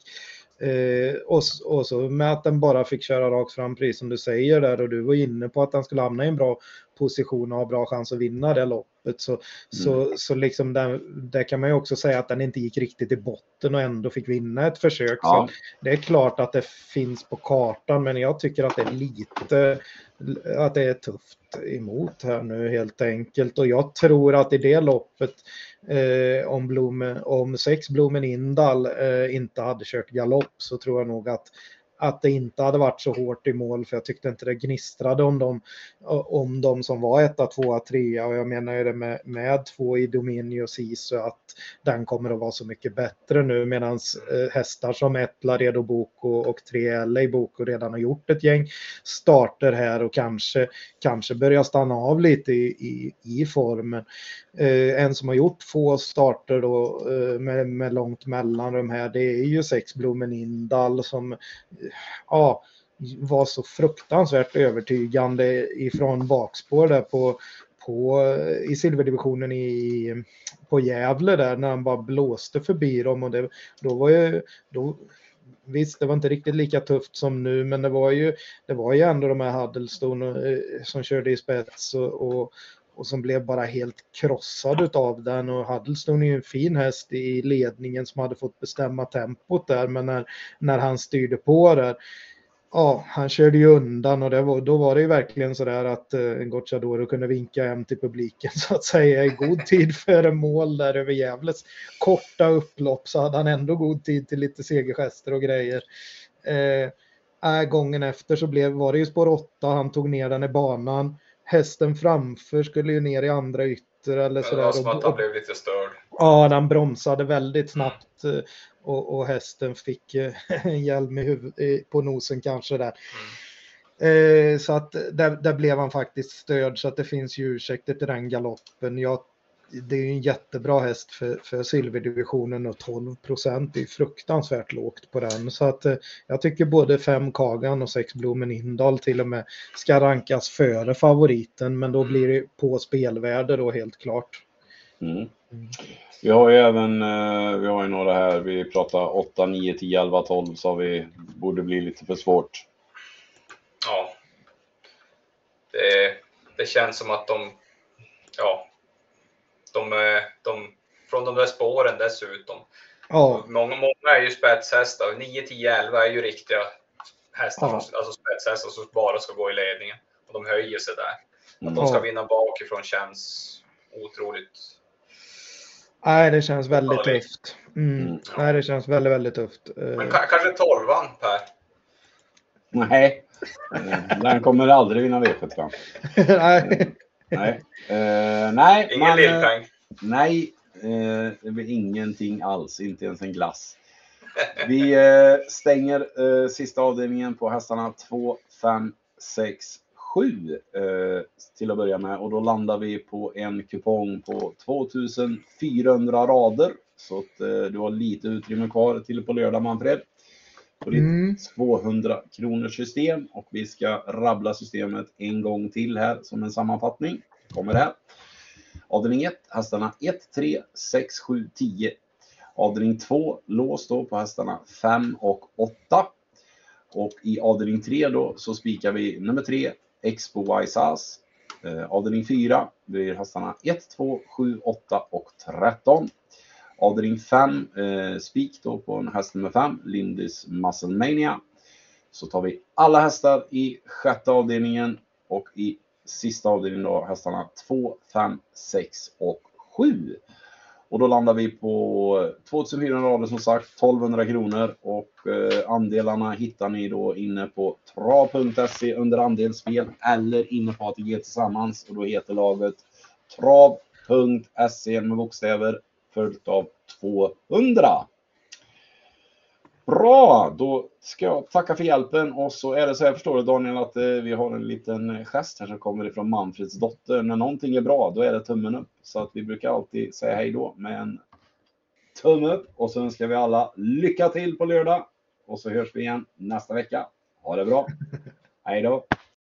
Eh, och, och, så med att den bara fick köra rakt fram, precis som du säger där, och du var inne på att den skulle hamna i en bra position och ha bra chans att vinna det loppet. Så, mm. så, så liksom där, där kan man ju också säga att den inte gick riktigt i botten och ändå fick vinna ett försök. Ja. Så det är klart att det finns på kartan, men jag tycker att det är lite, att det är tufft emot här nu helt enkelt. Och jag tror att i det loppet eh, om, Blom, om sex Blomen Indal eh, inte hade kört galopp så tror jag nog att att det inte hade varit så hårt i mål för jag tyckte inte det gnistrade om dem, om de som var etta, tvåa, trea och jag menar ju det med, med två i Domini och Sisu att den kommer att vara så mycket bättre nu medan eh, hästar som ett Laredo Boko och tre LA Boko redan har gjort ett gäng starter här och kanske, kanske börjar stanna av lite i, i, i formen. Eh, en som har gjort få starter då eh, med, med långt mellanrum här det är ju Sexblomen Indal som ja, var så fruktansvärt övertygande ifrån bakspår där på, på, i silverdivisionen i, på Gävle där när han bara blåste förbi dem. Och det, då var ju, då, Visst, det var inte riktigt lika tufft som nu, men det var ju, det var ju ändå de här Huddleston eh, som körde i spets och, och, och som blev bara helt krossad av den. Och Huddleston är ju en fin häst i ledningen som hade fått bestämma tempot där. Men när, när han styrde på där Ja, han körde ju undan. Och var, då var det ju verkligen så där att eh, Gocciadoro kunde vinka hem till publiken så att säga i god tid före mål där över Gävles korta upplopp. Så hade han ändå god tid till lite segergester och grejer. Eh, äh, gången efter så blev, var det ju spår 8, han tog ner den i banan hästen framför skulle ju ner i andra ytter eller sådär. Det var som att han blev lite störd. Ja, den bromsade väldigt snabbt mm. och, och, hästen fick eh, en hjälm i huvud, på nosen kanske där. Mm. Eh, så att där, där, blev han faktiskt störd så att det finns ju ursäkter till den galoppen. Jag det är en jättebra häst för, för silverdivisionen och 12 procent är fruktansvärt lågt på den. Så att eh, jag tycker både fem Kagan och sex Blomen Indal till och med ska rankas före favoriten. Men då blir det på spelvärde då helt klart. Mm. Vi har ju även, eh, vi har ju några här, vi pratar 8, 9, 10, 11, 12 så vi borde bli lite för svårt. Ja. Det, det känns som att de, ja, de, eh, de, från de där spåren dessutom. Ja. Många, många är ju spetshästar. 9, 10, 11 är ju riktiga hästar, ja. alltså spetshästar som bara ska gå i ledningen. Och de höjer sig där. Att de ska vinna bakifrån känns otroligt Nej, det känns väldigt tufft. Mm. Mm. Nej, det känns väldigt, väldigt tufft. Men kanske tolvan, Per? Nej, den kommer aldrig vinna V75. nej. Nej. Uh, nej. Ingen man, lillpeng? Nej, uh, det blir ingenting alls. Inte ens en glass. Vi uh, stänger sista avdelningen på hästarna 2, 5, 6, 7 eh, till att börja med och då landar vi på en kupong på 2400 rader. Så att eh, du har lite utrymme kvar till på lördag Manfred. På ditt Mm. 200 kronors system och vi ska rabbla systemet en gång till här som en sammanfattning. Kommer här. Avdelning 1, hästarna 1, 3, 6, 7, 10. Avdelning 2, lås då på hästarna 5 och 8. Och i avdelning 3 då så spikar vi nummer 3, Expo House. Eh, avdelning 4 blir hästarna 1, 2, 7, 8 och 13. Avdelning 5, eh, spik då på en häst nummer 5, Lindis Muscle Mania. Så tar vi alla hästar i sjätte avdelningen och i sista avdelningen då hästarna 2, 5, 6 och 7. Och då landar vi på 2400 rader som sagt, 1200 kronor och eh, andelarna hittar ni då inne på trav.se under andelsspel eller inne på ATG tillsammans och då heter laget trav.se med bokstäver följt av 200. Bra, då ska jag tacka för hjälpen och så är det så här förstår du Daniel att eh, vi har en liten gest här som kommer ifrån Manfreds dotter. När någonting är bra då är det tummen upp. Så att vi brukar alltid säga hej då med en tumme upp och så önskar vi alla lycka till på lördag. Och så hörs vi igen nästa vecka. Ha det bra. Hej då.